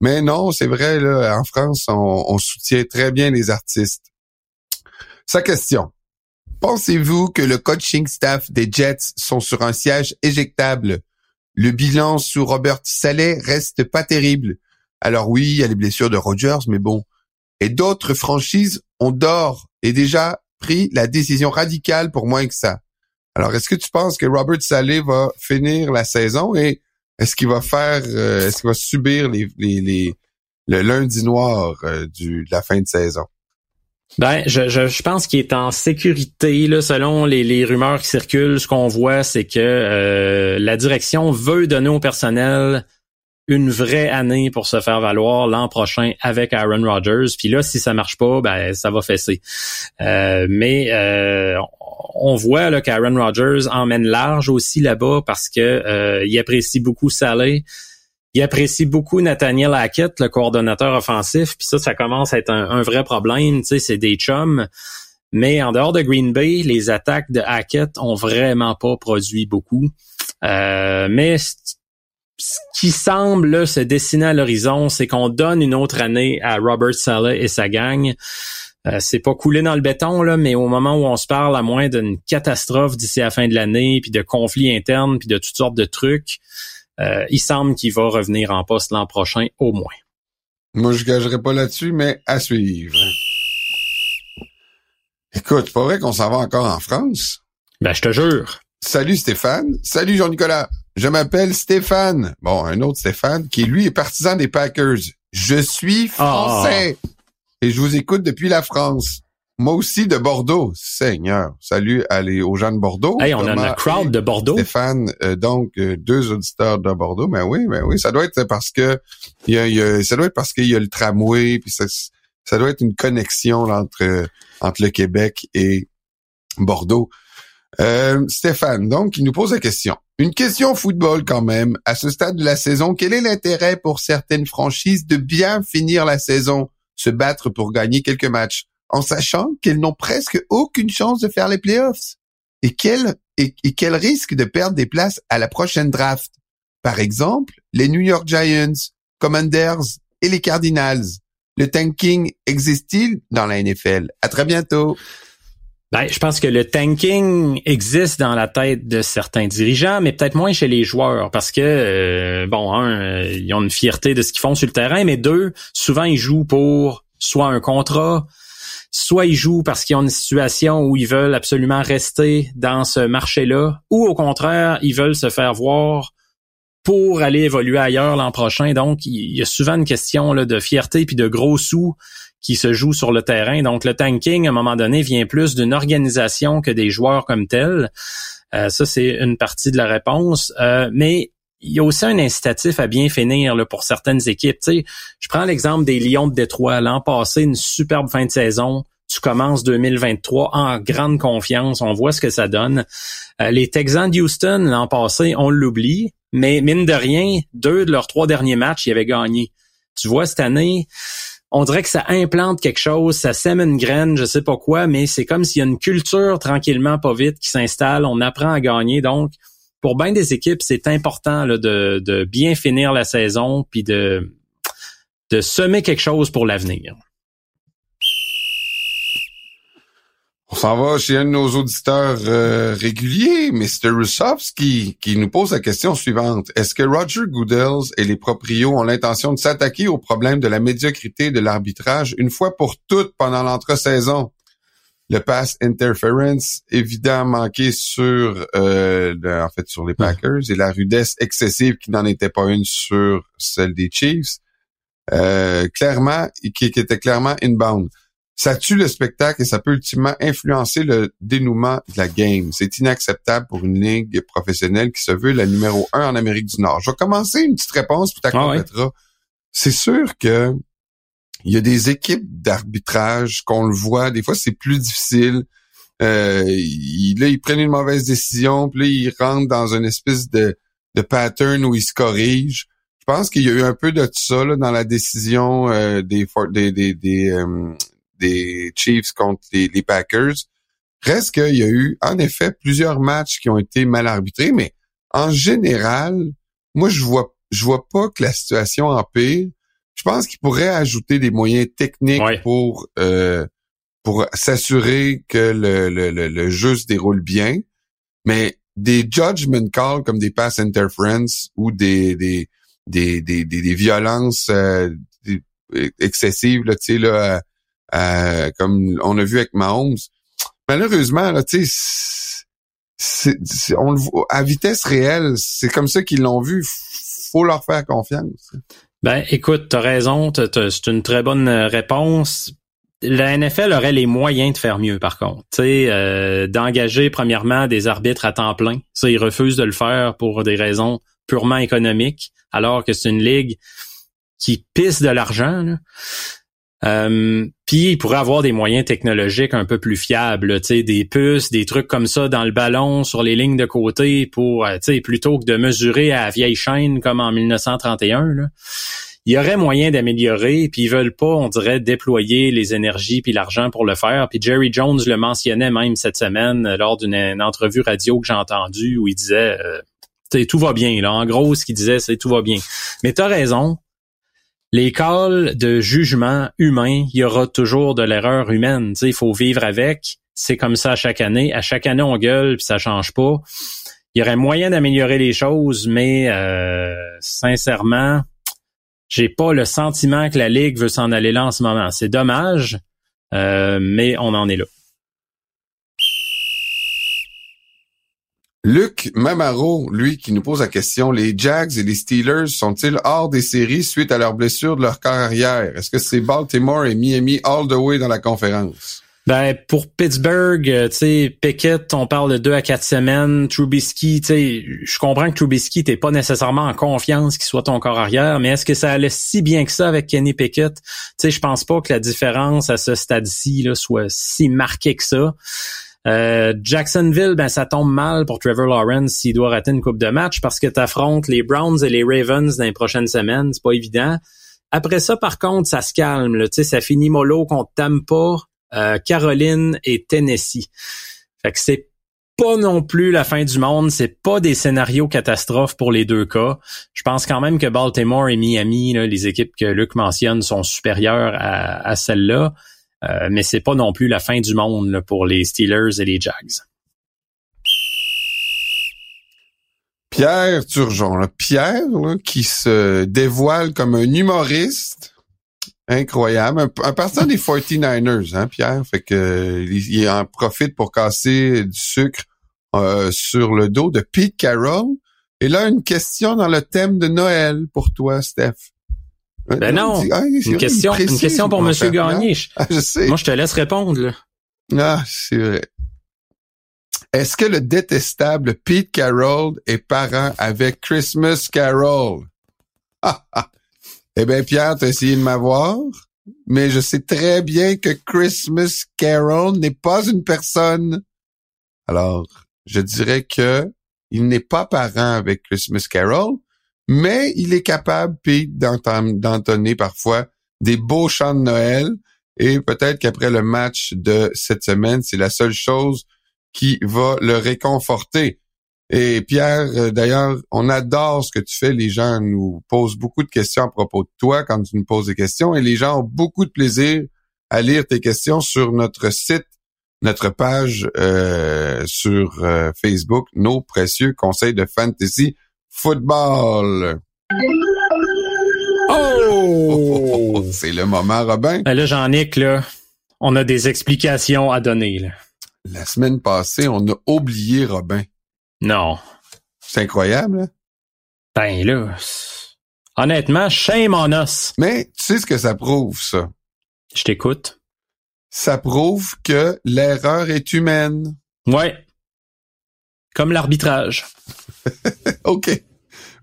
Mais non, c'est vrai, là, en France, on, soutient très bien les artistes. Sa question. Pensez-vous que le coaching staff des Jets sont sur un siège éjectable? Le bilan sous Robert Saleh reste pas terrible. Alors oui, il y a les blessures de Rodgers, mais bon. Et d'autres franchises ont d'or et déjà pris la décision radicale pour moins que ça. Alors, est-ce que tu penses que Robert Saleh va finir la saison? Et est-ce qu'il va faire, euh, est-ce qu'il va subir les, les, le lundi noir euh, du, de la fin de saison? Ben, je, je, pense qu'il est en sécurité. Là, selon les, les rumeurs qui circulent, ce qu'on voit, c'est que euh, la direction veut donner au personnel une vraie année pour se faire valoir l'an prochain avec Aaron Rodgers. Puis là, si ça marche pas, ben ça va fesser. mais on voit là, qu'Aaron Rodgers emmène large aussi là-bas parce que euh, il apprécie beaucoup Saleh. Il apprécie beaucoup Nathaniel Hackett, le coordonnateur offensif. Puis ça, ça commence à être un, vrai problème. Tu sais, c'est des chums. Mais en dehors de Green Bay, les attaques de Hackett ont vraiment pas produit beaucoup. Euh, mais ce qui semble se dessiner à l'horizon, c'est qu'on donne une autre année à Robert Saleh et sa gang. Euh, c'est pas coulé dans le béton, là, mais au moment où on se parle, à moins d'une catastrophe d'ici à la fin de l'année, puis de conflits internes, puis de toutes sortes de trucs, euh, il semble qu'il va revenir en poste l'an prochain au moins. Moi, je gagerai pas là-dessus, mais à suivre. Écoute, c'est pas vrai qu'on s'en va encore en France? Ben, je te jure. Salut Stéphane. Salut Jean-Nicolas. Je m'appelle Stéphane. Bon, un autre Stéphane qui, lui, est partisan des Packers. Je suis français. Et je vous écoute depuis la France. Moi aussi de Bordeaux. Seigneur. Salut allez, aux gens de Bordeaux. Hey, on a crowd de Bordeaux. Stéphane, euh, donc euh, deux auditeurs de Bordeaux. Ben oui, ben oui, ça doit être parce que il y a, ça doit être parce qu'il y a le tramway, puis ça, ça doit être une connexion entre entre le Québec et Bordeaux. Euh, Stéphane, donc, il nous pose la question. Une question football quand même. À ce stade de la saison, quel est l'intérêt pour certaines franchises de bien finir la saison, se battre pour gagner quelques matchs, en sachant qu'elles n'ont presque aucune chance de faire les playoffs? Et quel, et, quel risque de perdre des places à la prochaine draft? Par exemple, les New York Giants, Commanders et les Cardinals. Le tanking existe-t-il dans la NFL? À très bientôt. Ben, je pense que le tanking existe dans la tête de certains dirigeants, mais peut-être moins chez les joueurs, parce que euh, bon, un, euh, ils ont une fierté de ce qu'ils font sur le terrain, mais deux, souvent ils jouent pour soit un contrat, soit ils jouent parce qu'ils ont une situation où ils veulent absolument rester dans ce marché-là, ou au contraire, ils veulent se faire voir pour aller évoluer ailleurs l'an prochain. Donc, il y a souvent une question là, de fierté puis de gros sous qui se joue sur le terrain. Donc, le tanking, à un moment donné, vient plus d'une organisation que des joueurs comme tels. Euh, ça, c'est une partie de la réponse. Euh, mais il y a aussi un incitatif à bien finir là, pour certaines équipes. Tu je prends l'exemple des Lions de Détroit. L'an passé, une superbe fin de saison. Tu commences 2023 en grande confiance. On voit ce que ça donne. Euh, les Texans de Houston, l'an passé, on l'oublie. Mais mine de rien, deux de leurs trois derniers matchs, ils avaient gagné. Tu vois, cette année, on dirait que ça implante quelque chose, ça sème une graine, je sais pas quoi, mais c'est comme s'il y a une culture tranquillement, pas vite, qui s'installe. On apprend à gagner. Donc, pour bien des équipes, c'est important de, bien finir la saison puis de semer quelque chose pour l'avenir. On s'en va chez un de nos auditeurs euh, réguliers, Mr. Russovski, qui nous pose la question suivante. Est-ce que Roger Goodell et les proprios ont l'intention de s'attaquer au problème de la médiocrité de l'arbitrage une fois pour toutes pendant l'entre-saison? Le pass interference évident manqué sur euh, en fait sur les Packers et la rudesse excessive qui n'en était pas une sur celle des Chiefs. Euh, clairement, qui, qui était clairement inbound ça tue le spectacle et ça peut ultimement influencer le dénouement de la game. C'est inacceptable pour une ligue professionnelle qui se veut la numéro un en Amérique du Nord. Je vais commencer une petite réponse, puis tu ah C'est sûr que il y a des équipes d'arbitrage qu'on le voit, des fois c'est plus difficile. Euh, là, ils prennent une mauvaise décision, puis là, ils rentrent dans une espèce de, de pattern où ils se corrigent. Je pense qu'il y a eu un peu de ça là, dans la décision euh, des, des, des, des, euh, des Chiefs contre les, Packers. Reste qu'il y a eu, en effet, plusieurs matchs qui ont été mal arbitrés, mais en général, moi, je vois, je vois pas que la situation empire. Je pense qu'il pourrait ajouter des moyens techniques pour euh, pour s'assurer que le, le, le, jeu se déroule bien. Mais des judgment calls comme des pass interference ou des des des des, des, violences euh, excessives là, tu sais là, euh, comme on a vu avec Mahomes. Malheureusement, là, tu sais, à vitesse réelle, c'est comme ça qu'ils l'ont vu. Faut leur faire confiance. Ben, écoute, t'as raison, c'est une très bonne euh, réponse. La NFL aurait les moyens de faire mieux, par contre. Euh, d'engager premièrement des arbitres à temps plein. Ça, ils refusent de le faire pour des raisons purement économiques, alors que c'est une ligue qui pisse de l'argent. Euh, puis il pourrait avoir des moyens technologiques un peu plus fiables, tu des puces, des trucs comme ça dans le ballon, sur les lignes de côté, pour, euh, tu plutôt que de mesurer à vieille chaîne comme en 1931. Là. Il y aurait moyen d'améliorer, puis ils veulent pas, on dirait, déployer les énergies puis l'argent pour le faire. Puis Jerry Jones le mentionnait même cette semaine euh, lors d'une entrevue radio que j'ai entendue où il disait, euh, tout va bien. Là, en gros, ce qu'il disait, c'est tout va bien. Mais t'as raison, calls de jugement humain, il y aura toujours de l'erreur humaine. il faut vivre avec. C'est comme ça chaque année. À chaque année, on gueule puis ça change pas. Il y aurait moyen d'améliorer les choses, mais euh, sincèrement, j'ai pas le sentiment que la ligue veut s'en aller là en ce moment. C'est dommage, euh, mais on en est là. Luc Mamaro, lui, qui nous pose la question, les Jags et les Steelers sont-ils hors des séries suite à leur blessure de leur carrière? Est-ce que c'est Baltimore et Miami all the way dans la conférence? Ben, pour Pittsburgh, euh, tu sais, Pickett, on parle de deux à quatre semaines. Trubisky, tu sais, je comprends que Trubisky, t'es pas nécessairement en confiance qu'il soit ton corps arrière, mais est-ce que ça allait si bien que ça avec Kenny Pickett? Tu sais, je pense pas que la différence à ce stade-ci soit si marquée que ça. Euh, Jacksonville, ben ça tombe mal pour Trevor Lawrence s'il doit rater une coupe de match parce que tu affrontes les Browns et les Ravens dans les prochaines semaines, c'est pas évident. Après ça, par contre, ça se calme. Là. Ça finit mollo contre Tampa, euh, Caroline et Tennessee. Fait que c'est pas non plus la fin du monde, c'est pas des scénarios catastrophes pour les deux cas. Je pense quand même que Baltimore et Miami, les équipes que Luc mentionne, sont supérieures à, à celles-là. Euh, mais c'est pas non plus la fin du monde pour les Steelers et les Jags. Pierre Turgeon, Pierre qui se dévoile comme un humoriste incroyable, un, un des 49ers, hein, Pierre, fait que il, en profite pour casser du sucre euh, sur le dos de Pete Carroll. Et là, une question dans le thème de Noël pour toi, Steph. Ben non, une, question, une question pour Monsieur Gagné. Ah, je sais. Moi, je te laisse répondre. Là. Ah, c'est vrai. Est-ce que le détestable Pete Carroll est parent avec Christmas Carroll? Ah, ah. Eh bien, Pierre, t'as essayé de m'avoir, mais je sais très bien que Christmas Carroll n'est pas une personne. Alors, je dirais que il n'est pas parent avec Christmas Carroll, mais il est capable, Pete, d'entonner parfois des beaux chants de Noël. Et peut-être qu'après le match de cette semaine, c'est la seule chose qui va le réconforter. Et Pierre, euh, d'ailleurs, on adore ce que tu fais. Les gens nous posent beaucoup de questions à propos de toi quand tu nous poses des questions et les gens ont beaucoup de plaisir à lire tes questions sur notre site, notre page euh, sur euh, Facebook, nos précieux conseils de fantasy football. Oh! C'est le moment, Robin. Ben là, Jean-Nic, là, on a des explications à donner. Là. La semaine passée, on a oublié Robin. Non. C'est incroyable, hein? Ben là, honnêtement, shame on us. Mais tu sais ce que ça prouve, ça? Je t'écoute. Ça prouve que l'erreur est humaine. Ouais. Comme l'arbitrage. OK.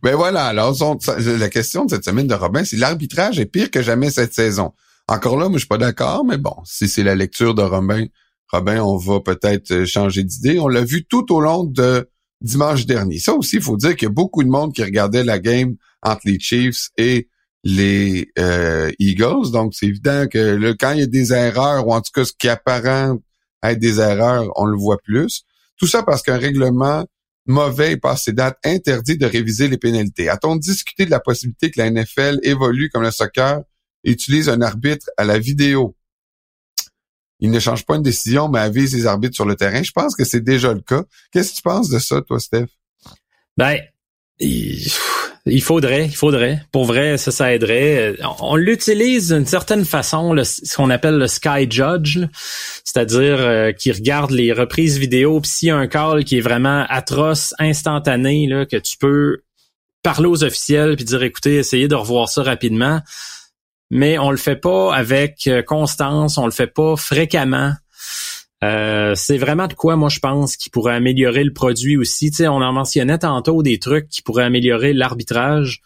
Ben voilà, alors la question de cette semaine de Robin, c'est l'arbitrage est pire que jamais cette saison. Encore là, moi je suis pas d'accord, mais bon, si c'est la lecture de Robin, Robin, on va peut-être euh, changer d'idée. On l'a vu tout au long de dimanche dernier. Ça aussi, il faut dire qu'il y a beaucoup de monde qui regardait la game entre les Chiefs et les euh, Eagles. Donc, c'est évident que quand il y a des erreurs, ou en tout cas ce qui apparent être des erreurs, on le voit plus. Tout ça parce qu'un règlement mauvais et passé date interdit de réviser les pénalités. A-t-on discuté de la possibilité que la NFL évolue comme le soccer et utilise un arbitre à la vidéo? Il ne change pas une décision, mais avise les arbitres sur le terrain. Je pense que c'est déjà le cas. Qu'est-ce que tu penses de ça, toi, Steph? Ben, faudrait, il faudrait. Pour vrai, ça, ça aiderait. On, l'utilise d'une certaine façon, ce qu'on appelle le Sky Judge, c'est-à-dire euh, qui regarde les reprises vidéo. Puis s'il y a un call qui est vraiment atroce, instantané, là, que tu peux parler aux officiels puis dire, écoutez, essayez de revoir ça rapidement. Mais on le fait pas avec euh, constance, on le fait pas fréquemment. Euh, c'est vraiment de quoi, moi, je pense, qui pourrait améliorer le produit aussi. Tu sais, on en mentionnait tantôt des trucs qui pourraient améliorer l'arbitrage.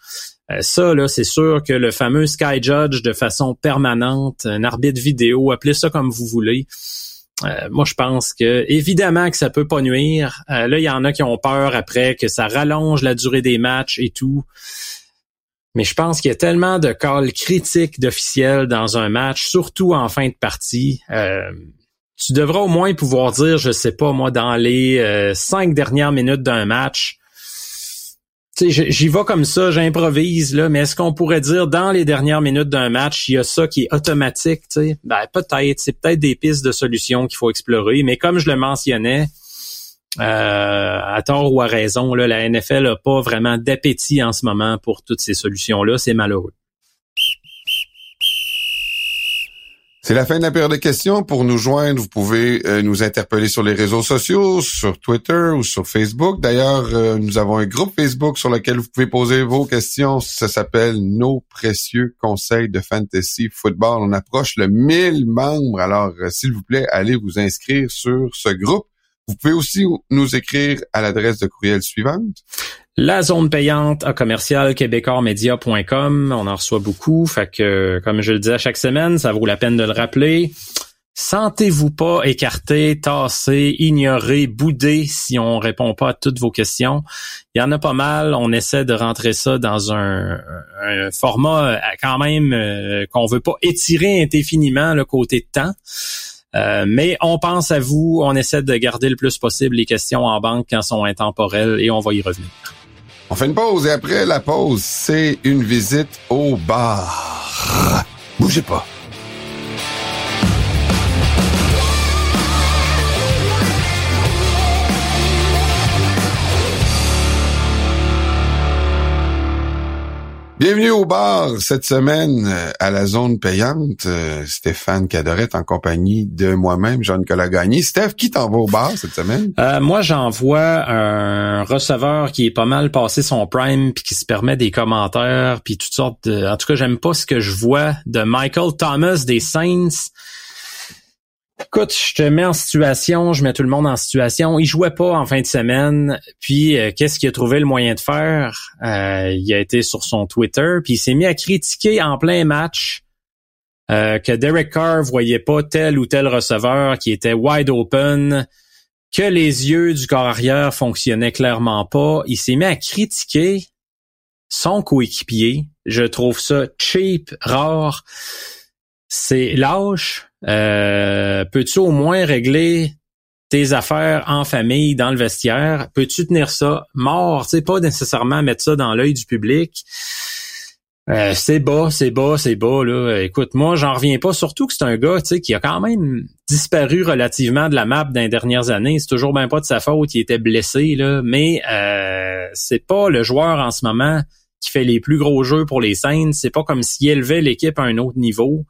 Euh, ça, là, c'est sûr que le fameux Sky Judge de façon permanente, un arbitre vidéo, appelez ça comme vous voulez. Euh, moi, je pense que évidemment que ça peut pas nuire. là, il y en a qui ont peur après que ça rallonge la durée des matchs et tout. Mais je pense qu'il y a tellement de calls critiques d'officiels dans un match, surtout en fin de partie. Tu devras au moins pouvoir dire, je sais pas, moi, dans les euh, cinq dernières minutes d'un match, j'y vais comme ça, j'improvise, là, mais est-ce qu'on pourrait dire dans les dernières minutes d'un match, il y a ça qui est automatique, tu Ben, peut-être, c'est peut-être des pistes de solutions qu'il faut explorer, mais comme je le mentionnais, euh, à tort ou à raison, là, la NFL n'a pas vraiment d'appétit en ce moment pour toutes ces solutions-là. C'est malheureux. C'est la fin de la période de questions. Pour nous joindre, vous pouvez euh, nous interpeller sur les réseaux sociaux, sur Twitter ou sur Facebook. D'ailleurs, euh, nous avons un groupe Facebook sur lequel vous pouvez poser vos questions. Ça s'appelle Nos précieux conseils de fantasy football. On approche le 1000 membres. Alors, euh, s'il vous plaît, allez vous inscrire sur ce groupe. Vous pouvez aussi nous écrire à l'adresse de courriel suivante. La zone payante à commercial québécoismedia.com. On en reçoit beaucoup. Fait que, comme je le dis à chaque semaine, ça vaut la peine de le rappeler. Sentez-vous pas écarté, tassé, ignoré, boudé si on répond pas à toutes vos questions. Il y en a pas mal. On essaie de rentrer ça dans un, format euh, quand même euh, qu'on veut pas étirer indéfiniment le côté temps. Euh, mais on pense à vous, on essaie de garder le plus possible les questions en banque quand elles sont intemporelles et on va y revenir. On fait une pause et après la pause, c'est une visite au bar. Bougez pas. Bienvenue au bar cette semaine euh, à la zone payante. Euh, Stéphane Cadorette en compagnie de moi-même, Jean-Nicolas Gagné. Steph, qui t'envoie au bar cette semaine? Euh, moi, j'envoie un receveur qui est pas mal passé son prime puis qui se permet des commentaires puis toutes sortes de... En tout cas, j'aime pas ce que je vois de Michael Thomas des Saints. Écoute, je te mets en situation, je mets tout le monde en situation. Il jouait pas en fin de semaine, puis euh, qu'est-ce qu'il a trouvé le moyen de faire? Euh, Il a été sur son Twitter, puis il s'est mis à critiquer en plein match euh, que Derek Carr voyait pas tel ou tel receveur qui était wide open, que les yeux du corps arrière fonctionnaient clairement pas. Il s'est mis à critiquer son coéquipier. Je trouve ça cheap, rare. C'est lâche euh, peux-tu au moins régler tes affaires en famille, dans le vestiaire? Peux-tu tenir ça mort? Tu sais, pas nécessairement mettre ça dans l'œil du public. Euh, c'est bas, c'est bas, c'est bas. Là. Écoute, moi, j'en reviens pas. Surtout que c'est un gars qui a quand même disparu relativement de la map dans les dernières années. C'est toujours bien pas de sa faute. Il était blessé, là. mais euh, c'est pas le joueur en ce moment qui fait les plus gros jeux pour les scènes. C'est pas comme s'il élevait l'équipe à un autre niveau.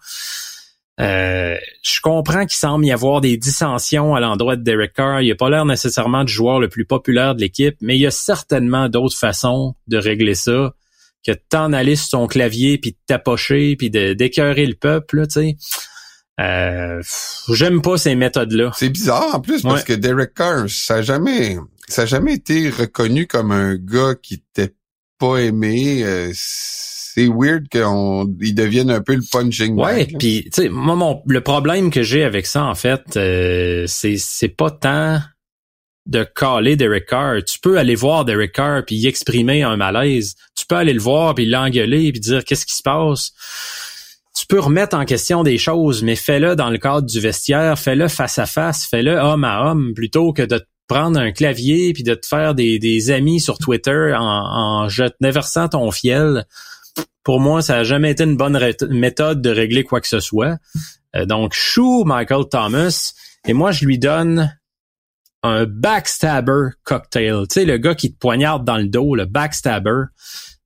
Euh, je comprends qu'il semble y avoir des dissensions à l'endroit de Derek Carr. Il n'a pas l'air nécessairement du joueur le plus populaire de l'équipe, mais il y a certainement d'autres façons de régler ça que de t'en aller sur ton clavier puis de tapocher puis d'écœurer le peuple, tu sais. Euh, j'aime pas ces méthodes-là. C'est bizarre en plus parce que Derek Carr, ça a jamais, ça a jamais été reconnu comme un gars qui était pas aimé. Euh, c'est weird qu'ils deviennent un peu le punching Ouais, puis tu sais, moi mon, le problème que j'ai avec ça en fait, euh, c'est c'est pas tant de caler Derek Carr. Tu peux aller voir Derek Carr puis y exprimer un malaise. Tu peux aller le voir puis l'engueuler puis dire qu'est-ce qui se passe. Tu peux remettre en question des choses, mais fais-le dans le cadre du vestiaire, fais-le face à face, fais-le homme à homme, plutôt que de te prendre un clavier puis de te faire des, des amis sur Twitter en, en versant ton fiel pour moi, ça n'a jamais été une bonne méthode de régler quoi que ce soit. Euh, donc, chou Michael Thomas, et moi, je lui donne un backstabber cocktail. Tu sais, le gars qui te poignarde dans le dos, le backstabber.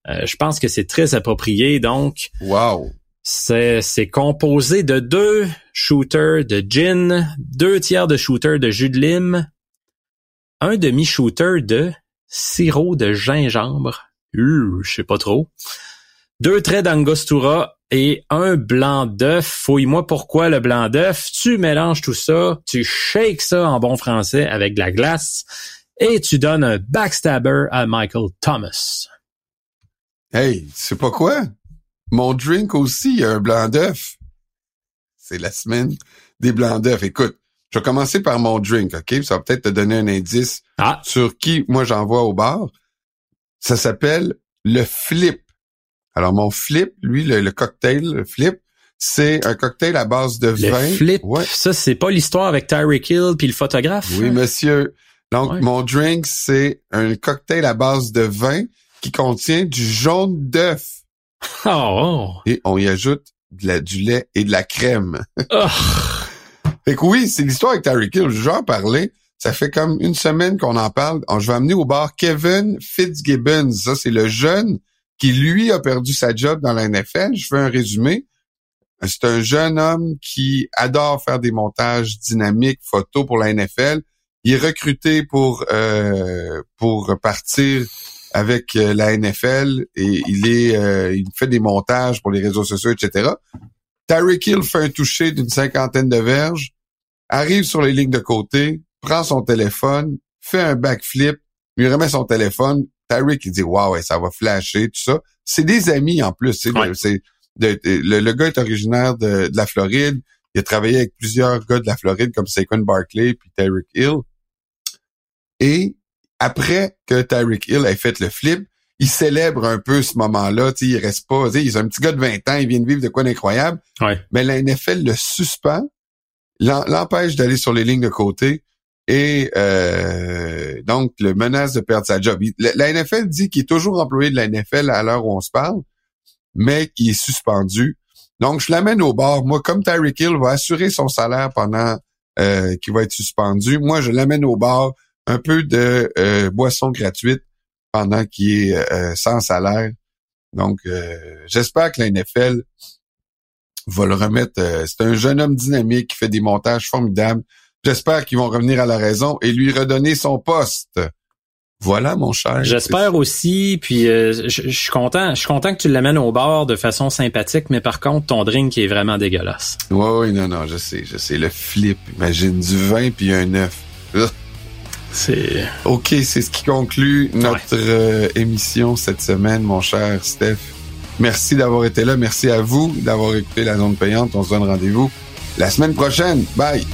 Euh, je pense que c'est très approprié. Donc, wow. C'est, composé de deux shooters de gin, deux tiers de shooters de jus de lime, un demi-shooter de sirop de gingembre. Euh, je sais pas trop deux traits d'angostura et un blanc d'œuf. Fouille-moi pourquoi le blanc d'œuf. Tu mélanges tout ça, tu shakes ça en bon français avec de la glace et tu donnes un backstabber à Michael Thomas. Hey, c'est pas quoi? Mon drink aussi, il y a un blanc d'œuf. C'est la semaine des blancs d'œuf. Écoute, je vais commencer par mon drink, OK? Ça va peut-être te donner un indice ah. sur qui moi j'envoie au bar. Ça s'appelle le flip. Alors, mon flip, lui, le, cocktail, le flip, c'est un cocktail à base de le vin. Flip, ouais. ça, c'est pas l'histoire avec Tyreek Hill puis le photographe? Oui, monsieur. Donc, mon drink, c'est un cocktail à base de vin qui contient du jaune d'œuf. Oh. Et on y ajoute de la, du lait et de la crème. Oh. fait que oui, c'est l'histoire avec Tyreek Hill. Je vais en parler. Ça fait comme une semaine qu'on en parle. Je vais amener au bar Kevin Fitzgibbons. Ça, c'est le jeune qui lui a perdu sa job dans la NFL. Je fais un résumé. C'est un jeune homme qui adore faire des montages dynamiques, photos pour la NFL. Il est recruté pour euh, pour partir avec euh, la NFL et il est euh, il fait des montages pour les réseaux sociaux, etc. Tyreek Hill fait un toucher d'une cinquantaine de verges, arrive sur les lignes de côté, prend son téléphone, fait un backflip, lui remet son téléphone. Tyreek il dit waouh, ça va flasher tout ça. C'est des amis en plus. C'est le, gars est originaire de, la Floride. Il a travaillé avec plusieurs gars de la Floride comme Saquon Barkley puis Tyreek Hill. Et après que Tyreek Hill ait fait le flip, il célèbre un peu ce moment-là. Il reste pas. Il est un petit gars de 20 ans, il vient de vivre de quoi d'incroyable. Mais la NFL le suspend, l'empêche d'aller sur les lignes de côté et euh, donc le menace de perdre sa job. la, NFL dit qu'il est toujours employé de la NFL à l'heure où on se parle, mais qu'il est suspendu. Donc je l'amène au bord. Moi, comme Tyreek Hill va assurer son salaire pendant euh, qu'il va être suspendu, moi je l'amène au bord un peu de euh, boisson gratuite pendant qu'il est euh, sans salaire. Donc, j'espère que la NFL va le remettre. c'est un jeune homme dynamique qui fait des montages formidables. J'espère qu'ils vont revenir à la raison et lui redonner son poste. Voilà, mon cher. J'espère aussi, puis je, suis content. Je suis content que tu l'amènes au bord de façon sympathique, mais par contre, ton drink est vraiment dégueulasse. Oui, oui, non, non, je sais, je sais. Le flip, imagine du vin puis un œuf. C'est OK, c'est ce qui conclut notre euh, émission cette semaine, mon cher Steph. Merci d'avoir été là. Merci à vous d'avoir écouté la zone payante. On se donne rendez-vous la semaine prochaine. Bye.